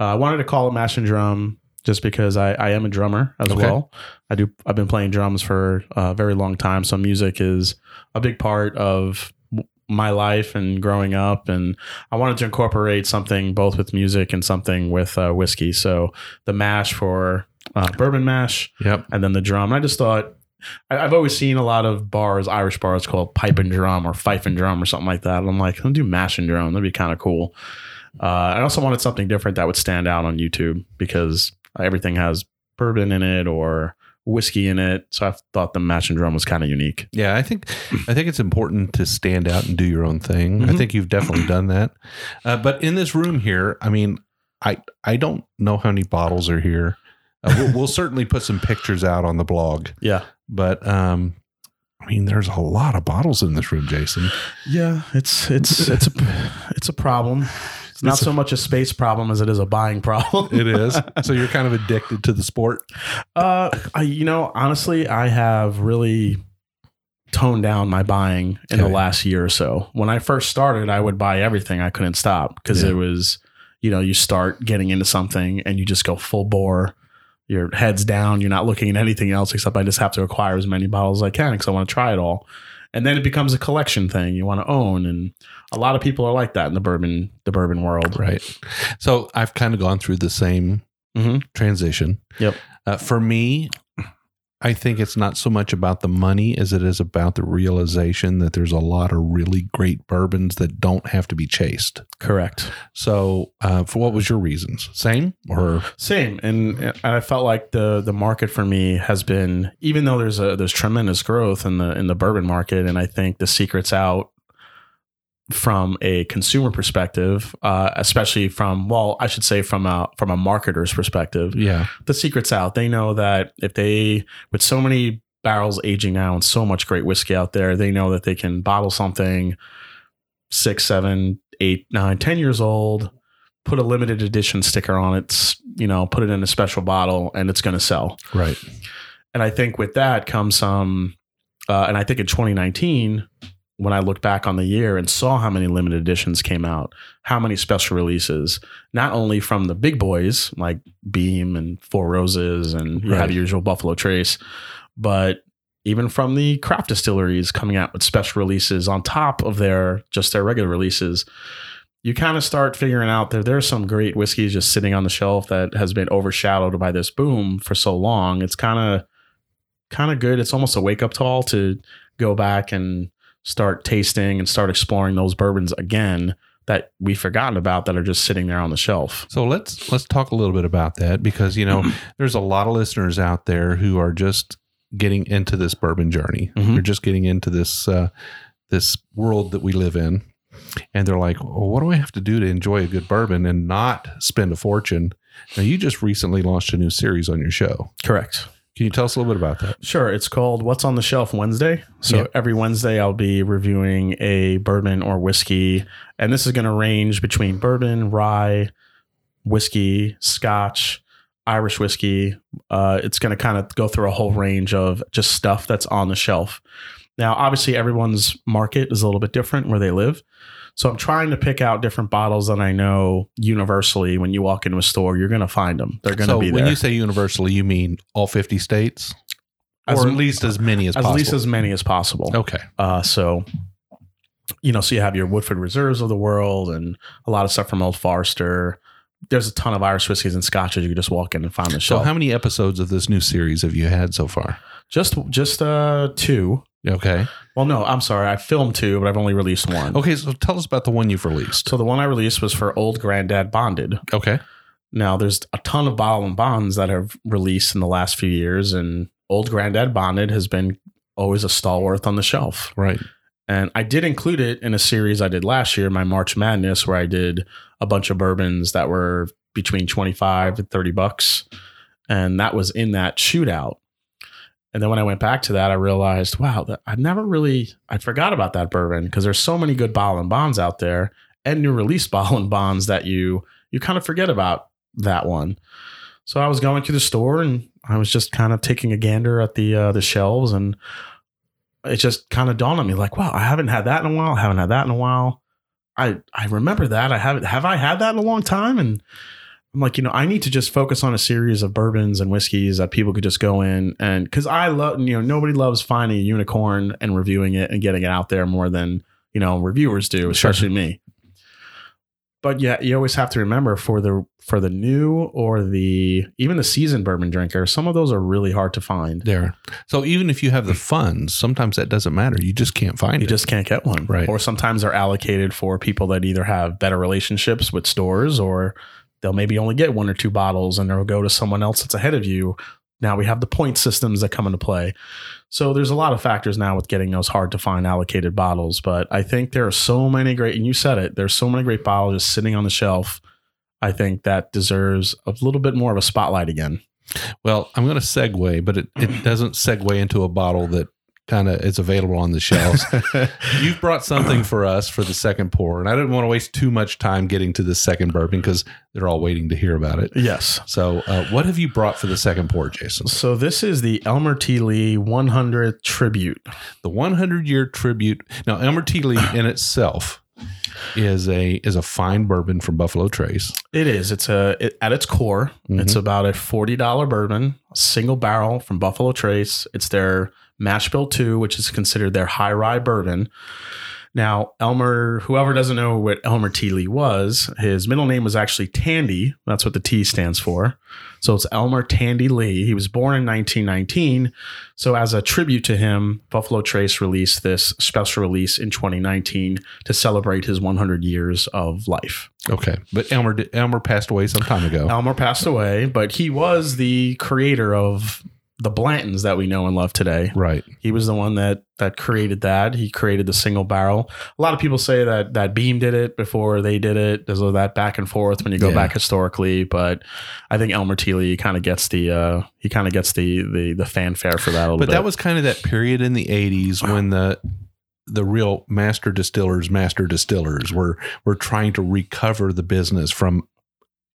Speaker 2: uh, I wanted to call it Mash and Drum just because I, I am a drummer as
Speaker 1: Okay.
Speaker 2: well. I do. I've been playing drums for a very long time, so music is a big part of my life and growing up and i wanted to incorporate something both with music and something with uh, whiskey. So the mash for uh, bourbon mash
Speaker 1: Yep.
Speaker 2: and then the drum. I just thought I, i've always seen a lot of bars irish bars called pipe and drum or fife and drum or something like that. And i'm like i'll do mash and drum. That'd be kind of cool. Uh, i also wanted something different that would stand out on youtube because everything has bourbon in it or whiskey in it so i thought the mash and drum was kind of unique
Speaker 1: Yeah, I think I think it's important to stand out and do your own thing. I
Speaker 2: Mhm.
Speaker 1: think you've definitely done that. Uh, but in this room here, I mean, I I don't know how many bottles are here. Uh, we'll, we'll certainly put some pictures out on the blog.
Speaker 2: yeah
Speaker 1: But um, I mean, there's a lot of bottles in this room, Jason.
Speaker 2: Yeah, it's it's it's a it's a problem. It's not
Speaker 1: It's a-
Speaker 2: so much a space problem as it is a buying problem.
Speaker 1: It is. <laughs> so you're kind of addicted to the sport.
Speaker 2: Uh, I, you know, honestly, I have really toned down my buying in the last year or so. When I first started, I would buy everything. I couldn't stop because
Speaker 1: Yeah.
Speaker 2: it was, you know, you start getting into something and you just go full bore. Your head's down. You're not looking at anything else except I just have to acquire as many bottles as I can because I want to try it all. And then it becomes a collection thing you want to own, and a lot of people are like that in the bourbon the bourbon world.
Speaker 1: Right. So I've kind of gone through the same
Speaker 2: Mhm.
Speaker 1: transition.
Speaker 2: Yep.
Speaker 1: Uh, for me, I think it's not so much about the money as it is about the realization that there's a lot of really great bourbons that don't have to be chased.
Speaker 2: Correct.
Speaker 1: So, uh, for what was your reasons? Same or
Speaker 2: Same, and, and I felt like the the market for me has been, even though there's a there's tremendous growth in the in the bourbon market, and I think the secret's out from a consumer perspective, uh, especially from well, I should say from a from a marketer's perspective.
Speaker 1: yeah,
Speaker 2: The secret's out. They know that if they with so many barrels aging now and so much great whiskey out there, they know that they can bottle something six, seven, eight, nine, ten years old, put a limited edition sticker on it, you know, put it in a special bottle, and it's going to sell.
Speaker 1: right.
Speaker 2: And I think with that comes some, uh, and I think in 2019, when I look back on the year and saw how many limited editions came out, how many special releases, not only from the big boys like Beam and Four Roses and
Speaker 1: Right.
Speaker 2: have the usual Buffalo Trace, but even from the craft distilleries coming out with special releases on top of their just their regular releases. You kind of start figuring out that there's some great whiskeys just sitting on the shelf that has been overshadowed by this boom for so long. It's kind of kind of good. It's almost a wake up call to go back and start tasting and start exploring those bourbons again that we've forgotten about that are just sitting there on the shelf.
Speaker 1: So let's let's talk a little bit about that because you know <clears throat> there's a lot of listeners out there who are just getting into this bourbon journey.
Speaker 2: Mhm.
Speaker 1: They're just getting into this uh, this world that we live in, and they're like, well, "What do I have to do to enjoy a good bourbon and not spend a fortune?" Now, you just recently launched a new series on your show,
Speaker 2: Correct.
Speaker 1: Can you tell us a little bit about that?
Speaker 2: Sure. It's called What's on the Shelf Wednesday. So every Wednesday, I'll be reviewing a bourbon or whiskey. And this is going to range between bourbon, rye, whiskey, scotch, Irish whiskey. Uh, it's going to kind of go through a whole range of just stuff that's on the shelf. Now, obviously, everyone's market is a little bit different where they live. So I'm trying to pick out different bottles that I know universally when you walk into a store, you're going to find them. They're going to
Speaker 1: So
Speaker 2: be
Speaker 1: when you say universally, you mean all 50 states?
Speaker 2: As-
Speaker 1: or at least as many as,
Speaker 2: as
Speaker 1: possible.
Speaker 2: least as many as possible.
Speaker 1: okay.
Speaker 2: Uh, so, you know, so you have your Woodford Reserves of the world and a lot of stuff from Old Forester. There's a ton of Irish whiskeys and scotches you can just walk in and find the show.
Speaker 1: So
Speaker 2: shelf.
Speaker 1: how many episodes of this new series have you had so far?
Speaker 2: just just uh two.
Speaker 1: Okay.
Speaker 2: Well, no, I'm sorry. I filmed two, but I've only released one.
Speaker 1: Okay. So tell us about the one you've released.
Speaker 2: So the one I released was for Old Granddad Bonded.
Speaker 1: Okay.
Speaker 2: Now there's a ton of bottle and bonds that have released in the last few years, and Old Granddad Bonded has been always a stalwart on the shelf.
Speaker 1: Right.
Speaker 2: And I did include it in a series I did last year, my March Madness, where I did a bunch of bourbons that were between 25 and 30 bucks. And that was in that shootout. And then when I went back to that, I realized, wow, that I never really, I forgot about that bourbon because there's so many good bottle and bonds out there and new release <laughs> bottle and bonds that you, you kind of forget about that one. So I was going through the store and I was just kind of taking a gander at the, uh, the shelves and it just kind of dawned on me like, wow, I haven't had that in a while. I haven't had that in a while. I I remember that. I haven't have I had that in a long time? And I'm like, you know, I need to just focus on a series of bourbons and whiskeys that people could just go in and because I love, you know, nobody loves finding a unicorn and reviewing it and getting it out there more than you know reviewers do, especially me. But yeah, you always have to remember for the for the new or the even the seasoned bourbon drinker, some of those are really hard to find.
Speaker 1: There. So even if you have the mm. funds, sometimes that doesn't matter. You just can't find
Speaker 2: You
Speaker 1: it.
Speaker 2: You just can't get one.
Speaker 1: Right.
Speaker 2: Or sometimes they're allocated for people that either have better relationships with stores or they'll maybe only get one or two bottles and they'll go to someone else that's ahead of you. Now we have the point systems that come into play. So there's a lot of factors now with getting those hard to find allocated bottles. But I think there are so many great, and you said it, there's so many great bottles just sitting on the shelf. I think that deserves a little bit more of a spotlight again.
Speaker 1: Well, I'm going to segue, but it, it <clears throat> doesn't segue into a bottle that kind of is available on the shelves. <laughs> You've brought something for us for the second pour, and I didn't want to waste too much time getting to the second bourbon because they're all waiting to hear about it.
Speaker 2: yes.
Speaker 1: So, uh, what have you brought for the second pour, Jason?
Speaker 2: So this is the Elmer T. Lee 100 tribute.
Speaker 1: The 100 year tribute. Now, Elmer T. Lee in itself is a is a fine bourbon from Buffalo Trace.
Speaker 2: It is. It's a it, at its core. It's about a forty dollar bourbon, single barrel from Buffalo Trace. It's their Mash Bill Two, which is considered their high rye bourbon. Now, Elmer, whoever doesn't know what Elmer T. Lee was, his middle name was actually Tandy. That's what the T stands for. So it's Elmer Tandy Lee. He was born in 1919. So, as a tribute to him, Buffalo Trace released this special release in 2019 to celebrate his 100 years of life.
Speaker 1: Okay, but Elmer Elmer passed away some time ago.
Speaker 2: Elmer passed away, but he was the creator of the Blanton's that we know and love today.
Speaker 1: right.
Speaker 2: He was the one that that created that. He created the single barrel. A lot of people say that that Beam did it before they did it. There's all that back and forth when you go
Speaker 1: Yeah.
Speaker 2: back historically, but I think Elmer T. Lee kind of gets the uh, he kind of gets the the the fanfare for that a little
Speaker 1: But
Speaker 2: bit.
Speaker 1: that was kind of that period in the 80s when the the real master distillers, master distillers were were trying to recover the business from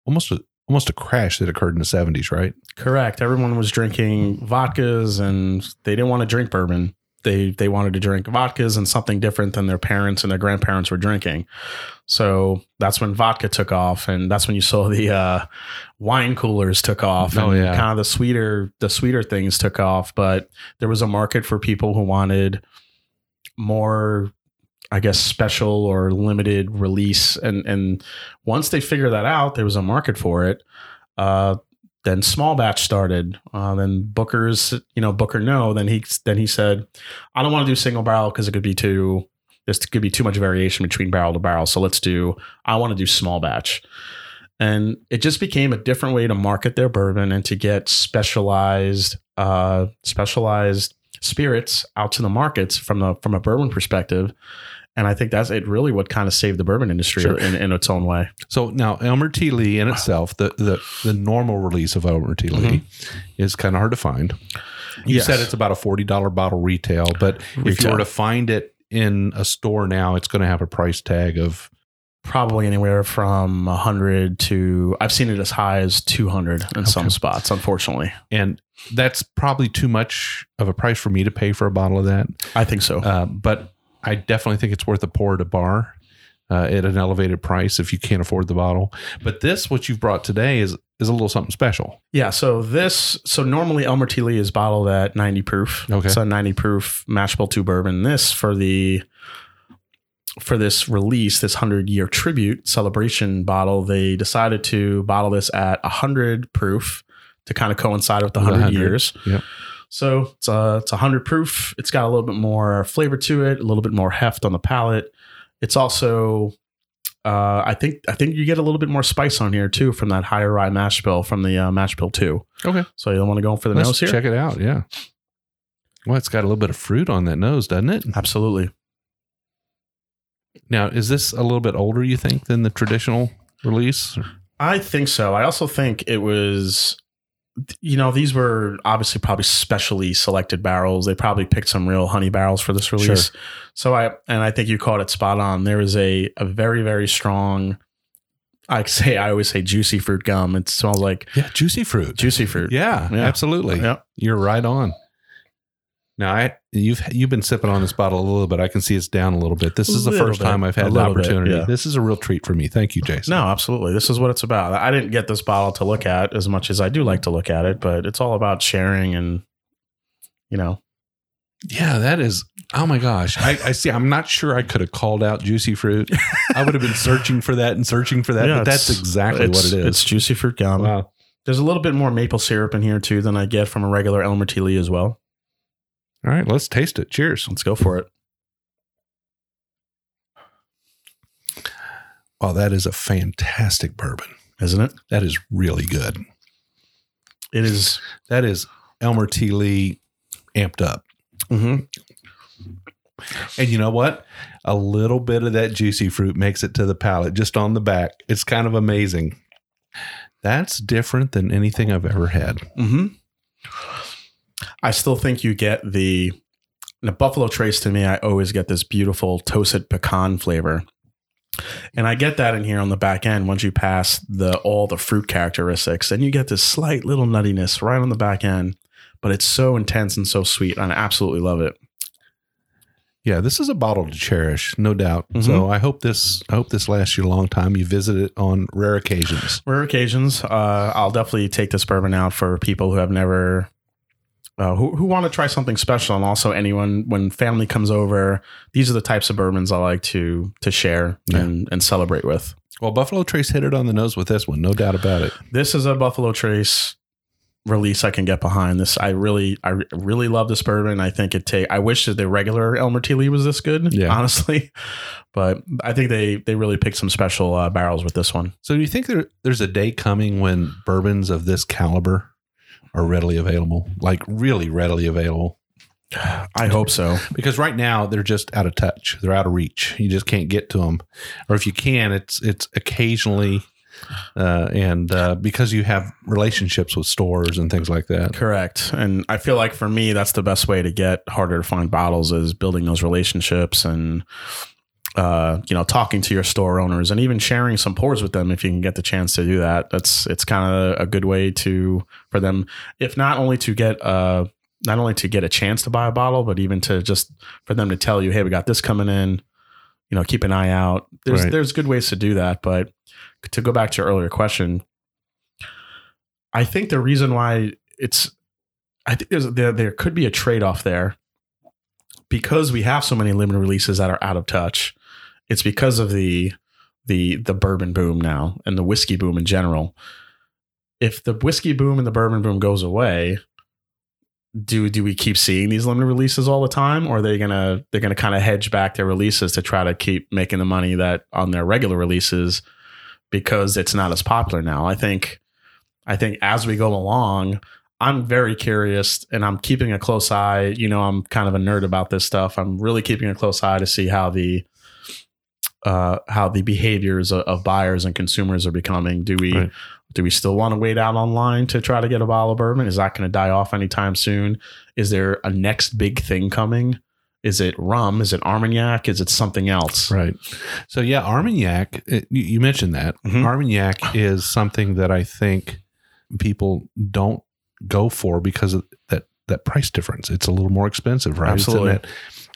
Speaker 1: almost a almost a crash that occurred in the 70s, right?
Speaker 2: Correct. Everyone was drinking vodkas and they didn't want to drink bourbon. They they wanted to drink vodkas and something different than their parents and their grandparents were drinking. So that's when vodka took off and that's when you saw the uh, wine coolers took off
Speaker 1: Oh,
Speaker 2: and
Speaker 1: yeah.
Speaker 2: kind of the sweeter the sweeter things took off, but there was a market for people who wanted more I guess special or limited release and and once they figured that out, there was a market for it. Uh, then small batch started. Uh, then Booker's, you know, Booker no. Then he then he said, I don't want to do single barrel because it could be too. This could be too much variation between barrel to barrel. So let's do. I want to do small batch, and it just became a different way to market their bourbon and to get specialized, uh, specialized spirits out to the markets from the from a bourbon perspective. And I think that's it. Really, what kind of saved the bourbon industry
Speaker 1: Sure.
Speaker 2: in, in its own way.
Speaker 1: So now Elmer T. Lee in itself, the the, the normal release of Elmer T. Lee is kind of hard to find. You
Speaker 2: Yes.
Speaker 1: said it's about a forty dollar bottle retail, but if you were to find it in a store now, it's going to have a price tag of
Speaker 2: Probably anywhere from hundred to I've seen it as high as two hundred in some spots. Unfortunately,
Speaker 1: and that's probably too much of a price for me to pay for a bottle of that.
Speaker 2: I think so.
Speaker 1: Uh, but I definitely think it's worth a pour at a bar uh, at an elevated price if you can't afford the bottle. But this, what you've brought today, is is a little something special.
Speaker 2: Yeah, so this so normally Elmer T. Lee is bottled at 90 proof.
Speaker 1: Okay.
Speaker 2: It's a 90 proof mash bill two bourbon. This for the for this release, this 100 year tribute celebration bottle, they decided to bottle this at 100 proof to kind of coincide with the 100,
Speaker 1: 100,
Speaker 2: years.
Speaker 1: yep.
Speaker 2: So it's a, it's 100 proof. It's got a little bit more flavor to it, a little bit more heft on the palate. It's also uh, I think I think you get a little bit more spice on here too from that higher rye mash bill from the uh, mash bill two.
Speaker 1: Okay.
Speaker 2: So you don't want to go for the
Speaker 1: Let's
Speaker 2: nose here?
Speaker 1: check it out. Yeah. Well, it's got a little bit of fruit on that nose, doesn't it?
Speaker 2: Absolutely.
Speaker 1: Now, is this a little bit older, you think, than the traditional release?
Speaker 2: I think so. I also think it was, you know, these were obviously probably specially selected barrels. They probably picked some real honey barrels for this release. So I, and I think you called it spot on. There is a, a very, very strong, I <laughs> say, I always say juicy fruit gum. It smells like
Speaker 1: Yeah, juicy fruit.
Speaker 2: juicy fruit.
Speaker 1: Yeah,
Speaker 2: Yeah.
Speaker 1: absolutely.
Speaker 2: Yep.
Speaker 1: You're right on. Now, I you've you've been sipping on this bottle a little bit. I can see it's down a little bit. This is the first
Speaker 2: bit.
Speaker 1: time I've had the
Speaker 2: little bit,
Speaker 1: opportunity.
Speaker 2: yeah.
Speaker 1: This is a real treat for me. Thank you, Jason.
Speaker 2: No, absolutely. This is what it's about. I didn't get this bottle to look at as much as I do like to look at it, but it's all about sharing and, you know,
Speaker 1: Yeah, that is. Oh my gosh, I, I see. I'm not sure I could have called out juicy fruit. I would have been searching for that and searching for that.
Speaker 2: Yeah,
Speaker 1: but that's exactly what it is.
Speaker 2: It's juicy fruit gum.
Speaker 1: wow.
Speaker 2: There's a little bit more maple syrup in here too than I get from a regular Elmer T. Lee as well.
Speaker 1: All right, let's taste it. Cheers.
Speaker 2: Let's go for it.
Speaker 1: Oh, that is a fantastic bourbon.
Speaker 2: Isn't it?
Speaker 1: That is really good.
Speaker 2: It is.
Speaker 1: That is Elmer T. Lee amped up.
Speaker 2: Mm-hmm.
Speaker 1: And you know what? A little bit of that juicy fruit makes it to the palate just on the back. It's kind of amazing. That's different than anything I've ever had.
Speaker 2: Mm-hmm. I still think you get the the Buffalo Trace to me. I always get this beautiful toasted pecan flavor, and I get that in here on the back end. Once you pass the all the fruit characteristics, then you get this slight little nuttiness right on the back end. But it's so intense and so sweet, and I absolutely love it.
Speaker 1: Yeah, this is a bottle to cherish, no doubt. So I hope this I hope this lasts you a long time. You visit it on rare occasions.
Speaker 2: Rare occasions, uh, I'll definitely take this bourbon out for people who have never, uh, who, who want to try something special, and also anyone when family comes over. These are the types of bourbons I like to to share
Speaker 1: Yeah.
Speaker 2: and and celebrate with.
Speaker 1: Well, Buffalo Trace hit it on the nose with this one, no doubt about it.
Speaker 2: This is a Buffalo Trace release I can get behind. This I really I really love this bourbon. I think it take. I wish that the regular Elmer T. Lee was this good.
Speaker 1: Yeah.
Speaker 2: honestly, <laughs> but I think they they really picked some special uh, barrels with this one.
Speaker 1: So do you think there, there's a day coming when bourbons of this caliber are readily available? Like really readily available?
Speaker 2: I hope so.
Speaker 1: because right now they're just out of touch they're out of reach you just can't get to them or if you can it's it's occasionally uh, and uh, because you have relationships with stores and things like that
Speaker 2: Correct. And I feel like for me, that's the best way to get harder to find bottles is building those relationships and, uh, you know, talking to your store owners and even sharing some pours with them if you can get the chance to do that. That's, it's kind of a good way to, for them, if not only to get, uh, not only to get a chance to buy a bottle, but even to just for them to tell you, hey, we got this coming in. You know, keep an eye out. There's
Speaker 1: Right.
Speaker 2: there's good ways to do that, but to go back to your earlier question, I think the reason why it's I think there's, there there could be a trade off there because we have so many limited releases that are out of touch. It's because of the the the bourbon boom now and the whiskey boom in general. If the whiskey boom and the bourbon boom goes away, do do we keep seeing these limited releases all the time, or are they gonna they're gonna kind of hedge back their releases to try to keep making the money that on their regular releases because it's not as popular now? I think I think as we go along, I'm very curious and I'm keeping a close eye. You know, I'm kind of a nerd about this stuff. I'm really keeping a close eye to see how the uh, how the behaviors of, of buyers and consumers are becoming. Do we
Speaker 1: Right.
Speaker 2: do we still want to wait out online to try to get a bottle of bourbon? Is that going to die off anytime soon? Is there a next big thing coming? Is it rum? Is it Armagnac? Is it something else?
Speaker 1: Right. So yeah, Armagnac. It, you, you mentioned that
Speaker 2: Mhm.
Speaker 1: Armagnac <coughs> is something that I think people don't go for because of that that price difference. It's a little more expensive, right? It's in
Speaker 2: Absolutely.
Speaker 1: that-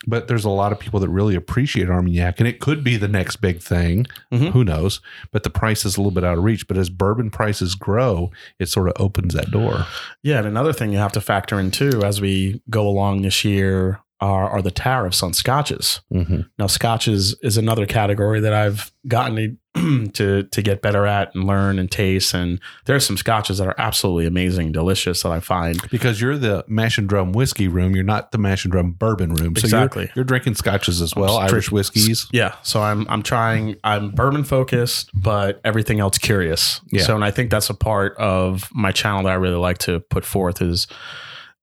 Speaker 1: but there's a lot of people that really appreciate Armagnac, and it could be the next big thing.
Speaker 2: Mhm.
Speaker 1: Who knows? But the price is a little bit out of reach. But as bourbon prices grow, it sort of opens that door.
Speaker 2: Yeah, and another thing you have to factor in too as we go along this year are, are the tariffs on scotches.
Speaker 1: Mm-hmm.
Speaker 2: Now, scotches is another category that I've gotten <clears throat> to to get better at and learn and taste. And there are some scotches that are absolutely amazing, delicious that I find.
Speaker 1: Because you're the mash and drum whiskey room, you're not the mash and drum bourbon room. So you're-
Speaker 2: Exactly.
Speaker 1: you're, drinking scotches as well, Irish
Speaker 2: strict-
Speaker 1: whiskeys.
Speaker 2: Yeah, so I'm I'm trying. I'm bourbon focused, but everything else curious.
Speaker 1: Yeah.
Speaker 2: So, and I think that's a part of my channel that I really like to put forth is,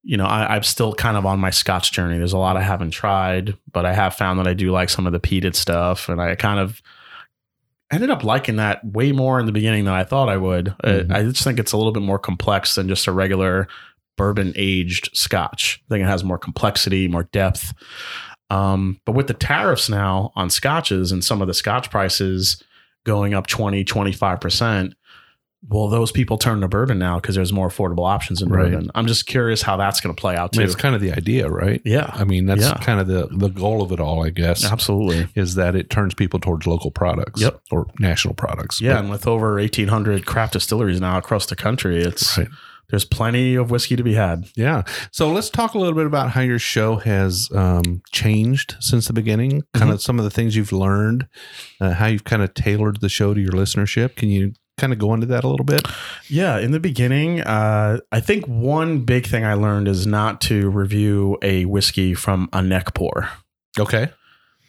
Speaker 2: you know, I, I'm still kind of on my Scotch journey. There's a lot I haven't tried, but I have found that I do like some of the peated stuff, and I kind of ended up liking that way more in the beginning than I thought I would. Uh,
Speaker 1: Mhm.
Speaker 2: I just think it's a little bit more complex than just a regular bourbon aged Scotch. I think it has more complexity, more depth. Um, but with the tariffs now on scotches and some of the scotch prices going up 20, 25%, will those people turn to bourbon now because there's more affordable options in
Speaker 1: Right.
Speaker 2: bourbon? I'm just curious how that's going to play out
Speaker 1: I mean, it's kind of the idea, right?
Speaker 2: yeah,
Speaker 1: I mean, that's
Speaker 2: Yeah.
Speaker 1: kind of the the goal of it all, I guess,
Speaker 2: absolutely.
Speaker 1: is that it turns people towards local products,
Speaker 2: Yep.
Speaker 1: or national products.
Speaker 2: Yeah, and with over 1,800 craft distilleries now across the country, it's
Speaker 1: right.
Speaker 2: there's plenty of whiskey to be had.
Speaker 1: Yeah. So let's talk a little bit about how your show has um, changed since the beginning. Kind of some of the things you've learned, uh, how you've kind of tailored the show to your listenership. Can you kind of go into that a little bit?
Speaker 2: Yeah, in the beginning, uh, I think one big thing I learned is not to review a whiskey from a neck pour.
Speaker 1: Okay.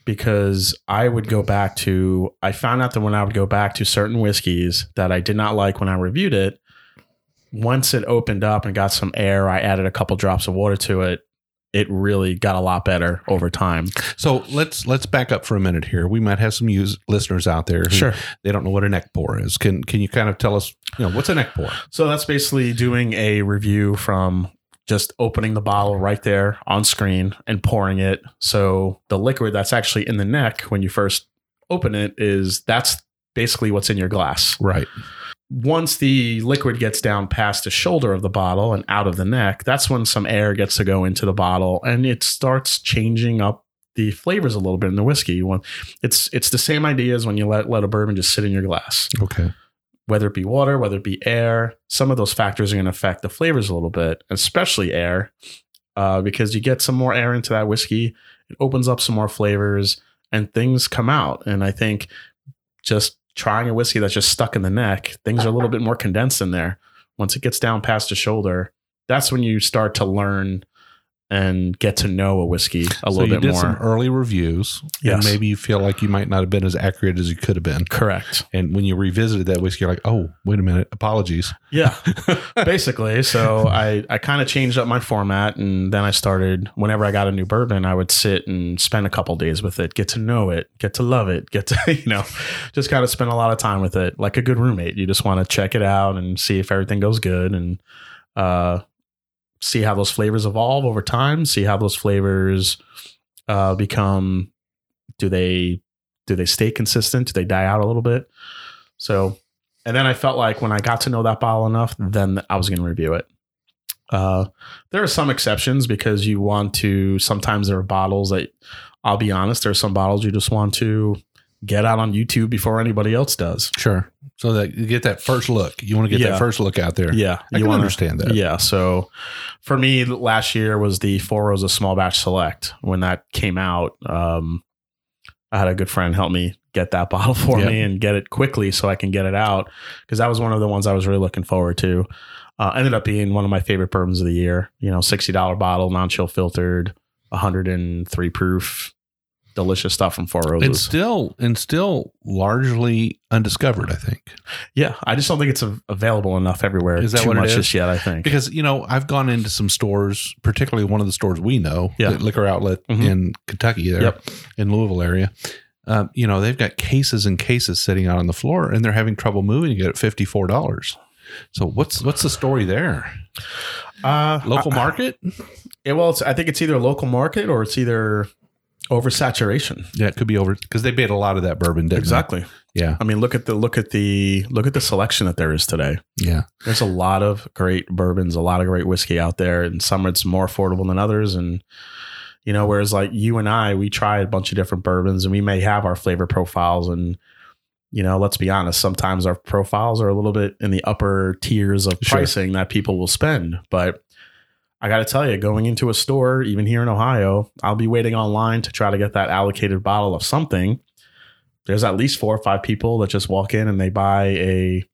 Speaker 2: because I would go back to I found out that when I would go back to certain whiskeys that I did not like when I reviewed it, once it opened up and got some air, I added a couple drops of water to it. It really got a lot better over time.
Speaker 1: So let's let's back up for a minute here. We might have some use, listeners out there who they don't know what a neck pour is. Can can you kind of tell us, you know, what's a neck pour?
Speaker 2: So that's basically doing a review from just opening the bottle right there on screen and pouring it. So the liquid that's actually in the neck when you first open it is that's basically what's in your glass.
Speaker 1: Right.
Speaker 2: Once the liquid gets down past the shoulder of the bottle and out of the neck, that's when some air gets to go into the bottle and it starts changing up the flavors a little bit in the whiskey. You want it's it's the same idea as when you let let a bourbon just sit in your glass.
Speaker 1: Okay.
Speaker 2: Whether it be water, whether it be air, some of those factors are going to affect the flavors a little bit, especially air, uh, because you get some more air into that whiskey, it opens up some more flavors, and things come out. And I think just trying a whiskey that's just stuck in the neck, things are a little bit more condensed in there. Once it gets down past the shoulder, that's when you start to learn and get to know a whiskey a
Speaker 1: so
Speaker 2: little bit
Speaker 1: did
Speaker 2: more.
Speaker 1: some early reviews,
Speaker 2: Yes.
Speaker 1: and maybe you feel like you might not have been as accurate as you could have been.
Speaker 2: Correct.
Speaker 1: And when you revisited that whiskey, you're like, oh, wait a minute, apologies.
Speaker 2: Yeah, <laughs> basically. So I, I kind of changed up my format and then I started, whenever I got a new bourbon, I would sit and spend a couple days with it, get to know it, get to love it, get to, <laughs> you know, just kind of spend a lot of time with it like a good roommate. You just want to check it out and see if everything goes good and uh, see how those flavors evolve over time, see how those flavors uh, become, do they, do they stay consistent? Do they die out a little bit? So and then I felt like when I got to know that bottle enough, then I was going to review it. Uh, there are some exceptions because you want to. Sometimes there are bottles that, I'll be honest, there are some bottles you just want to get out on YouTube before anybody else does.
Speaker 1: Sure. So that you get that first look. You want to get
Speaker 2: Yeah.
Speaker 1: that first look out there.
Speaker 2: Yeah,
Speaker 1: I
Speaker 2: you
Speaker 1: can
Speaker 2: wanna-
Speaker 1: understand that.
Speaker 2: Yeah. So for me, last year was the Four Roses Small Batch Select. When that came out, um, I had a good friend help me get that <laughs> bottle for
Speaker 1: Yeah.
Speaker 2: me and get it quickly so I can get it out because that was one of the ones I was really looking forward to. Uh, ended up being one of my favorite bourbons of the year. You know, sixty dollar bottle, non chill filtered, hundred and three proof, delicious stuff from Four
Speaker 1: And
Speaker 2: Roses.
Speaker 1: still, and still largely undiscovered, I think.
Speaker 2: yeah, I just don't think it's a- available enough everywhere.
Speaker 1: Is that
Speaker 2: too
Speaker 1: what it
Speaker 2: much
Speaker 1: is?
Speaker 2: just yet? I think
Speaker 1: Because, you know, I've gone into some stores, particularly one of the stores we know,
Speaker 2: Yeah.
Speaker 1: liquor outlet
Speaker 2: Mhm.
Speaker 1: in Kentucky there
Speaker 2: Yep.
Speaker 1: in Louisville area. um, you know, they've got cases and cases sitting out on the floor, and they're having trouble moving it fifty four dollars. So what's what's the story there?
Speaker 2: Uh,
Speaker 1: Local
Speaker 2: I-
Speaker 1: market?
Speaker 2: Yeah, well, it's, I think it's either local market or it's either oversaturation.
Speaker 1: Yeah, it could be over because they made a lot of that bourbon. Didn't they?
Speaker 2: Exactly.
Speaker 1: Yeah.
Speaker 2: I mean, look at the look at the look at the selection that there is today.
Speaker 1: Yeah.
Speaker 2: There's a lot of great bourbons, a lot of great whiskey out there, and some it's more affordable than others. And you know, whereas like you and I, we try a bunch of different bourbons, and we may have our flavor profiles. And you know, let's be honest, sometimes our profiles are a little bit in the upper tiers of
Speaker 1: Sure.
Speaker 2: pricing that people will spend. But I got to tell you, going into a store, even here in Ohio, I'll be waiting online to try to get that allocated bottle of something. There's at least four or five people that just walk in and they buy a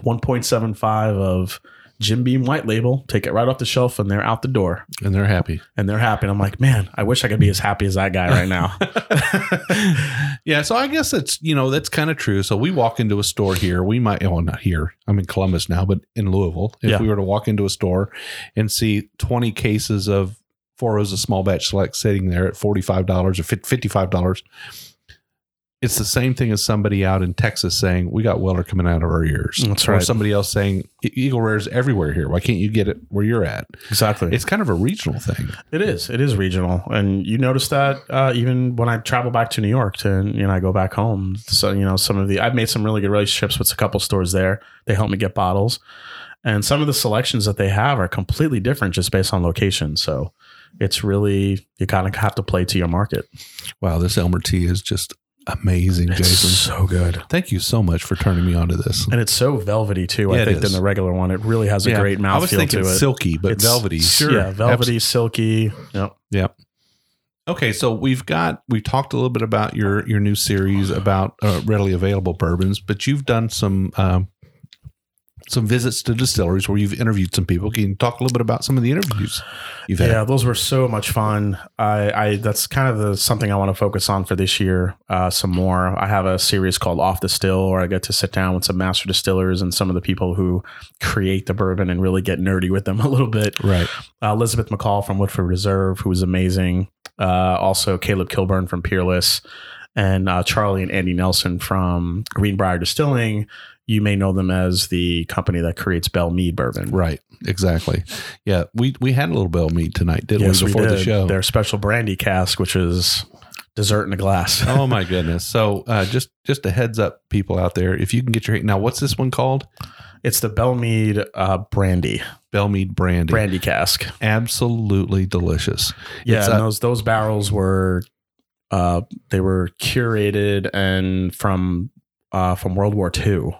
Speaker 2: 1.75 of Jim Beam White Label, take it right off the shelf, and they're out the door
Speaker 1: And they're happy.
Speaker 2: and they're happy. And I'm like, man, I wish I could be as happy as that guy right now. <laughs>
Speaker 1: yeah, so I guess it's, you know that's kind of true. So we walk into a store here, we might oh not here. I'm in Columbus now, but in Louisville, if
Speaker 2: Yeah.
Speaker 1: we were to walk into a store and see 20 cases of Four Roses small batch select sitting there at forty five dollars or fifty five dollars, it's the same thing as somebody out in Texas saying we got Weller coming out of our ears.
Speaker 2: That's
Speaker 1: Or
Speaker 2: right.
Speaker 1: somebody else saying "E- Eagle Rare's everywhere here. Why can't you get it where you're at?
Speaker 2: exactly.
Speaker 1: It's kind of a regional thing.
Speaker 2: It is. It is regional, and you notice that uh, even when I travel back to New York to you know I go back home. So you know some of the I've made some really good relationships with a couple stores there. They help me get bottles, and some of the selections that they have are completely different just based on location. So it's really you kind of have to play to your market.
Speaker 1: Wow, this Elmer T is just amazing, Jason.
Speaker 2: so good.
Speaker 1: Thank you so much for turning me on to this.
Speaker 2: And it's so velvety too.
Speaker 1: Yeah,
Speaker 2: I think than the regular one. It really has a
Speaker 1: Yeah,
Speaker 2: great mouthfeel to it.
Speaker 1: silky, but
Speaker 2: It's-
Speaker 1: velvety. Sure.
Speaker 2: Yeah, velvety, silky. Yep. Yep.
Speaker 1: Okay, so we've got we talked a little bit about your your new series about uh, readily available bourbons, but you've done some um, some visits to distilleries where you've interviewed some people. Can you talk a little bit about some of the interviews you've had?
Speaker 2: Yeah, those were so much fun. I, I that's kind of the something I want to focus on for this year. Uh, some more. I have a series called Off the Still, where I get to sit down with some master distillers and some of the people who create the bourbon and really get nerdy with them <laughs> a little bit.
Speaker 1: Right.
Speaker 2: Uh, Elizabeth McCall from Woodford Reserve, who was amazing. Uh, also, Caleb Kilburn from Peerless, and uh, Charlie and Andy Nelson from Greenbrier Distilling. You may know them as the company that creates Belle Meade bourbon.
Speaker 1: Right. Exactly. Yeah. We we had a little Belle Meade tonight, didn't
Speaker 2: Yes,
Speaker 1: we,
Speaker 2: we
Speaker 1: before the show?
Speaker 2: Their special brandy cask, which is dessert in a glass. <laughs>
Speaker 1: oh my goodness. So uh, just just a heads up, people out there, if you can get your now, what's this one called?
Speaker 2: It's the Belle Meade uh, brandy
Speaker 1: Belle Meade brandy.
Speaker 2: brandy cask.
Speaker 1: Absolutely delicious.
Speaker 2: Yeah,
Speaker 1: uh,
Speaker 2: those those barrels were uh, they were curated and from uh, from World War II.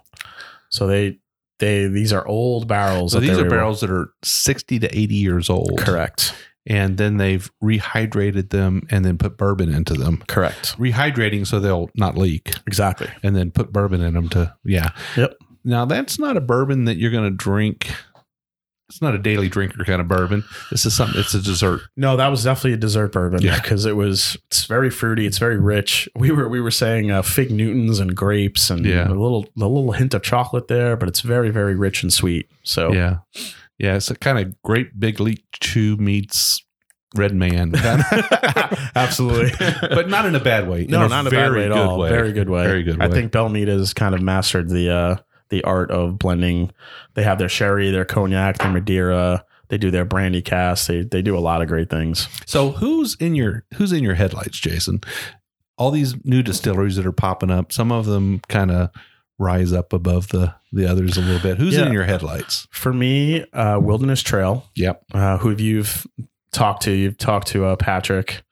Speaker 2: So they they these are old barrels.
Speaker 1: So these are barrels that are 60 to 80 years old.
Speaker 2: Correct.
Speaker 1: And then they've rehydrated them and then put bourbon into them.
Speaker 2: Correct.
Speaker 1: Rehydrating so they'll not leak
Speaker 2: Exactly.
Speaker 1: and then put bourbon in them to, yeah.
Speaker 2: Yep.
Speaker 1: Now, that's not a bourbon that you're going to drink. It's not a daily drinker kind of bourbon. This is something, it's a dessert.
Speaker 2: No, that was definitely a dessert bourbon
Speaker 1: Yeah.
Speaker 2: because it was it's very fruity, it's very rich. We were we were saying uh, fig Newtons and grapes and
Speaker 1: Yeah.
Speaker 2: a little a little hint of chocolate there, but it's very very rich and sweet. So
Speaker 1: Yeah. Yeah. It's a kind of great big leap chew meets red man. <laughs> <laughs>
Speaker 2: Absolutely. <laughs>
Speaker 1: but not in a bad way.
Speaker 2: no, not in a bad way at
Speaker 1: good
Speaker 2: all. Very good way.
Speaker 1: Very good way.
Speaker 2: I
Speaker 1: way.
Speaker 2: think Belle Meade has kind of mastered the uh, the art of blending. They have their sherry, their cognac, their Madeira. They do their brandy cask. They they do a lot of great things.
Speaker 1: So who's in your who's in your headlights, Jason? All these new distilleries that are popping up, some of them kind of rise up above the the others a little bit. Who's
Speaker 2: Yeah.
Speaker 1: in your headlights?
Speaker 2: For me, uh, Wilderness Trail.
Speaker 1: Yep.
Speaker 2: uh, who have you've talked to. You've talked to uh, Patrick.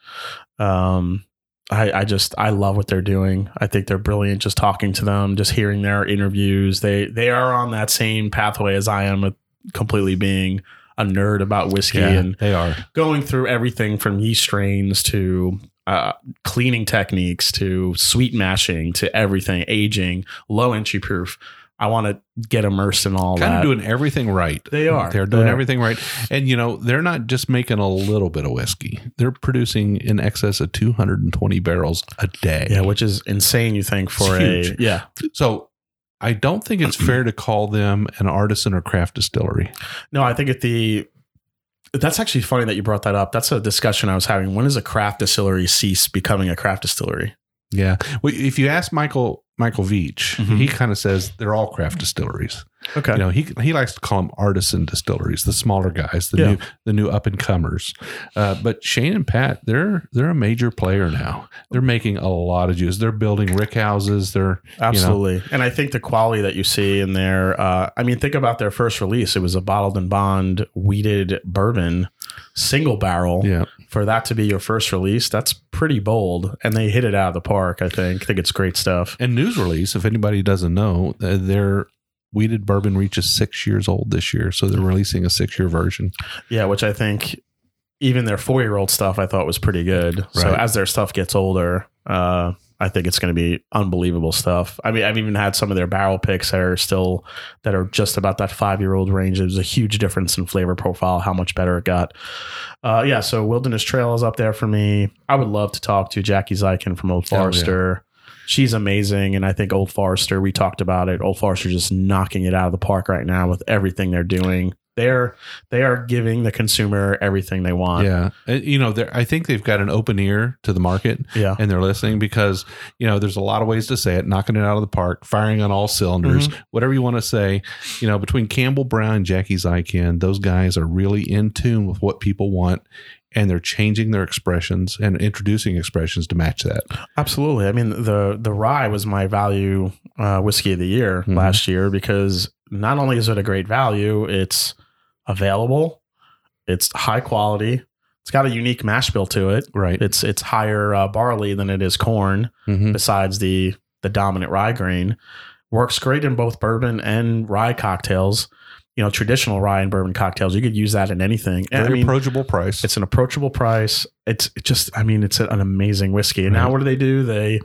Speaker 2: Um, I, I just I love what they're doing. I think they're brilliant. Just talking to them, just hearing their interviews. They they are on that same pathway as I am with completely being a nerd about whiskey and
Speaker 1: they are.
Speaker 2: going through everything from yeast strains to uh, cleaning techniques to sweet mashing to everything, aging, low entry proof. I want to get immersed in all
Speaker 1: Kind
Speaker 2: that.
Speaker 1: of doing everything right.
Speaker 2: They are.
Speaker 1: They're doing
Speaker 2: They are.
Speaker 1: everything right. And you know, they're not just making a little bit of whiskey. They're producing in excess of 220 barrels a day.
Speaker 2: yeah, which is insane. You think for
Speaker 1: It's
Speaker 2: a
Speaker 1: huge.
Speaker 2: yeah
Speaker 1: So I don't think it's fair to call them an artisan or craft distillery.
Speaker 2: No, I think at the that's actually funny that you brought that up. That's a discussion I was having. When does a craft distillery cease becoming a craft distillery?
Speaker 1: Yeah. Well, if you ask Michael Michael Veach,
Speaker 2: Mhm.
Speaker 1: he kind of says they're all craft distilleries.
Speaker 2: Okay.
Speaker 1: You know, he he likes to call them artisan distilleries, the smaller guys, the
Speaker 2: Yeah.
Speaker 1: new the new up and comers. Uh, but Shane and Pat, they're they're a major player now. They're making a lot of juice. They're building rick houses. They're
Speaker 2: Absolutely. And I think the quality that you see in there, uh, I mean, think about their first release. It was a bottled and bond wheated bourbon, single barrel.
Speaker 1: yeah.
Speaker 2: For that to be your first release, that's pretty bold. And they hit it out of the park, I think. I think it's great stuff.
Speaker 1: And news release, if anybody doesn't know, uh, their wheated bourbon reaches six years old this year, so they're releasing a six year version.
Speaker 2: Yeah, which I think even their four year old stuff I thought was pretty good. So as their stuff gets older, uh, I think it's going to be unbelievable stuff. I mean, I've even had some of their barrel picks that are still that are just about that five year old range. There's a huge difference in flavor profile, how much better it got. Uh, yeah, so Wilderness Trail is up there for me. I would love to talk to Jackie Zykan from Old
Speaker 1: Oh, yeah.
Speaker 2: Forester. She's amazing, and I think Old Forester. We talked about it. Old Forester just knocking it out of the park right now with everything they're doing. They're they are giving the consumer everything they want.
Speaker 1: Yeah, you know, I think they've got an open ear to the market.
Speaker 2: yeah,
Speaker 1: and they're listening because you know there's a lot of ways to say it knocking it out of the park firing on all cylinders whatever you want to say you know between campbell brown and jackie zykan those guys are really in tune with what people want and they're changing their expressions and introducing expressions to match that
Speaker 2: absolutely. I mean the the rye was my value uh, whiskey of the year
Speaker 1: Mhm.
Speaker 2: last year because not only is it a great value, it's available, it's high quality, it's got a unique mash bill to it.
Speaker 1: right
Speaker 2: It's it's higher uh, barley than it is corn.
Speaker 1: Mhm.
Speaker 2: besides the the dominant rye grain. Works great in both bourbon and rye cocktails. You know, traditional rye and bourbon cocktails. You could use that in anything.
Speaker 1: Very
Speaker 2: I mean,
Speaker 1: approachable price
Speaker 2: it's an approachable price. It's it just, I mean, it's an amazing whiskey. And now what do they do? They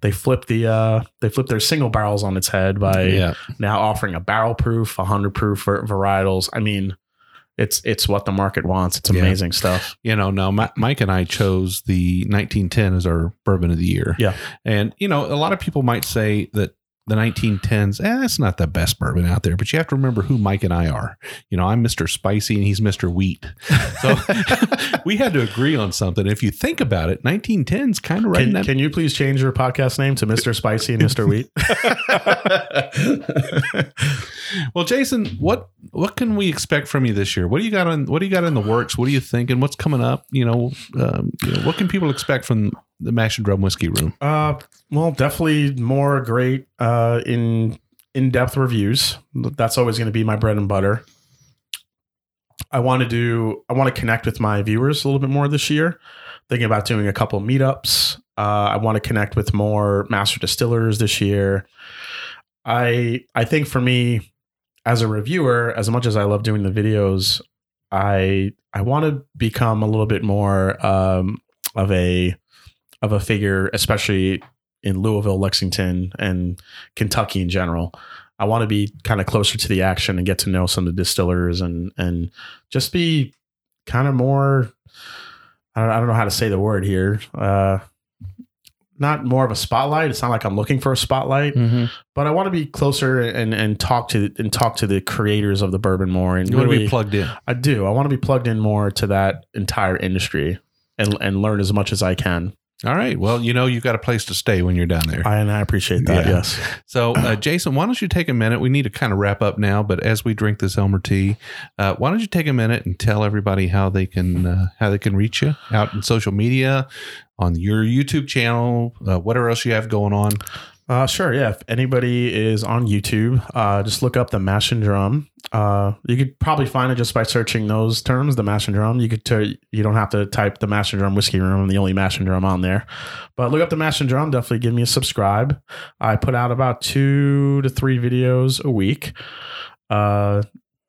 Speaker 2: they flip the uh they flip their single barrels on its head by
Speaker 1: yeah
Speaker 2: now offering a barrel proof, a hundred proof var- varietals. I mean, it's it's what the market wants. It's
Speaker 1: Yeah.
Speaker 2: amazing stuff.
Speaker 1: you know now Mi- mike and i chose the 1910 as our bourbon of the year
Speaker 2: Yeah.
Speaker 1: and you know a lot of people might say that the 1910s eh, that's not the best bourbon out there but you have to remember who mike and i are you know i'm mr spicy and he's mr wheat so <laughs> we had to agree on something if you think about it 1910's kind of right
Speaker 2: Can,
Speaker 1: that
Speaker 2: can you please change your podcast name to Mr. Spicy and Mr. Wheat? <laughs>
Speaker 1: well jason what what can we expect from you this year what do you got on what do you got in the works what are you thinking what's coming up you know, um, you know what can people expect from the mash and drum whiskey room
Speaker 2: uh, well, definitely more great uh, in in depth reviews. That's always going to be my bread and butter. I want to do. I want to connect with my viewers a little bit more this year. Thinking about doing a couple meetups. Uh, I want to connect with more master distillers this year. I I think for me, as a reviewer, as much as I love doing the videos, I I want to become a little bit more um, of a of a figure, especially in Louisville, Lexington, and Kentucky in general. I want to be kind of closer to the action and get to know some of the distillers and and just be kind of more. I don't, I don't know how to say the word here. Uh, not more of a spotlight. It's not like I'm looking for a spotlight,
Speaker 1: mm-hmm.
Speaker 2: but I want to be closer and and talk to and talk to the creators of the bourbon more. And
Speaker 1: you want to be plugged in
Speaker 2: I do. I want to be plugged in more to that entire industry and and learn as much as I can.
Speaker 1: All right. Well, you know, you've got a place to stay when you're down there.
Speaker 2: I, and I appreciate that.
Speaker 1: Yeah.
Speaker 2: Yes.
Speaker 1: So, uh, <clears throat> Jason, why don't you take a minute? We need to kind of wrap up now, but as we drink this Elmer T, uh, why don't you take a minute and tell everybody how they can uh, how they can reach you out in social media, on your YouTube channel, uh, whatever else you have going on.
Speaker 2: Uh, sure. Yeah. If anybody is on YouTube, uh, just look up the Mash and Drum. Uh, you could probably find it just by searching those terms, the Mash and Drum. You could t- you don't have to type the Mash and Drum Whiskey Room. I'm the only Mash and Drum on there. But look up the Mash and Drum. Definitely give me a subscribe. I put out about two to three videos a week. Uh,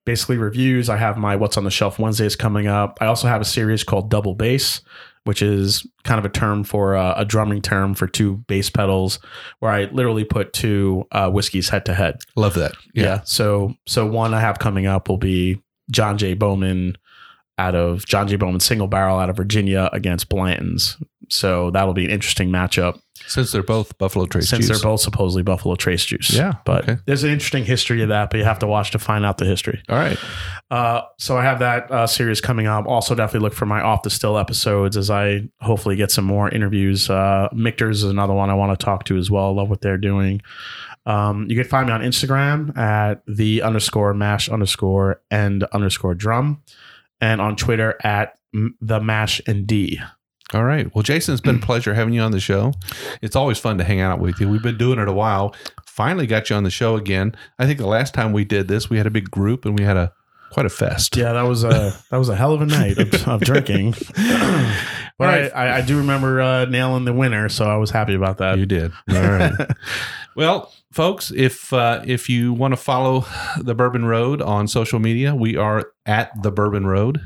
Speaker 2: basically reviews. I have my What's on the Shelf Wednesdays coming up. I also have a series called Double Bass, which is kind of a term for uh, a drumming term for two bass pedals, where I literally put two uh, whiskeys head to head.
Speaker 1: Love that.
Speaker 2: Yeah. So so one I have coming up will be John J. Bowman out of John J. Bowman single barrel out of Virginia against Blanton's So that'll be an interesting matchup
Speaker 1: Since they're both Buffalo Trace
Speaker 2: since
Speaker 1: juice.
Speaker 2: they're both supposedly Buffalo Trace juice.
Speaker 1: Yeah,
Speaker 2: But
Speaker 1: okay.
Speaker 2: there's an interesting history of that, but you have to watch to find out the history.
Speaker 1: All right.
Speaker 2: Uh, so I have that uh, series coming up. Also, definitely look for my off the still episodes as I hopefully get some more interviews. Uh, Michter's is another one I want to talk to as well. Love what they're doing. Um, you can find me on Instagram at the underscore mash underscore and underscore drum, and on Twitter at the mash and D.
Speaker 1: All right. Well, Jason, it's been a <clears throat> pleasure having you on the show. It's always fun to hang out with you. We've been doing it a while. Finally got you on the show again. I think the last time we did this, we had a big group and we had a quite a fest.
Speaker 2: Yeah, that was a that was a hell of a night of, of drinking. <laughs> but
Speaker 1: Right.
Speaker 2: I, I, I do remember uh, nailing the winner, so I was happy about that.
Speaker 1: You did. All right. <laughs> well, folks, if uh, if you want to follow the Bourbon Road on social media, we are at the Bourbon Road.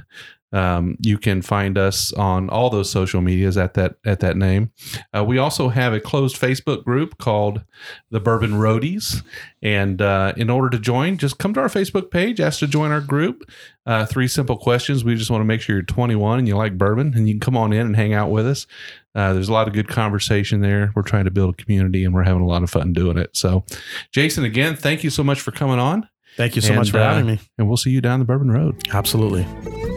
Speaker 1: Um, you can find us on all those social medias at that at that name. Uh, we also have a closed Facebook group called the Bourbon Roadies, and uh, in order to join, just come to our Facebook page, ask to join our group. Uh, three simple questions. We just want to make sure you're 21 and you like bourbon, and you can come on in and hang out with us. Uh, there's a lot of good conversation there. We're trying to build a community, and we're having a lot of fun doing it. So, Jason, again, thank you so much for coming on,
Speaker 2: Thank you so much for
Speaker 1: uh,
Speaker 2: having me.
Speaker 1: and we'll see you down the Bourbon Road.
Speaker 2: Absolutely.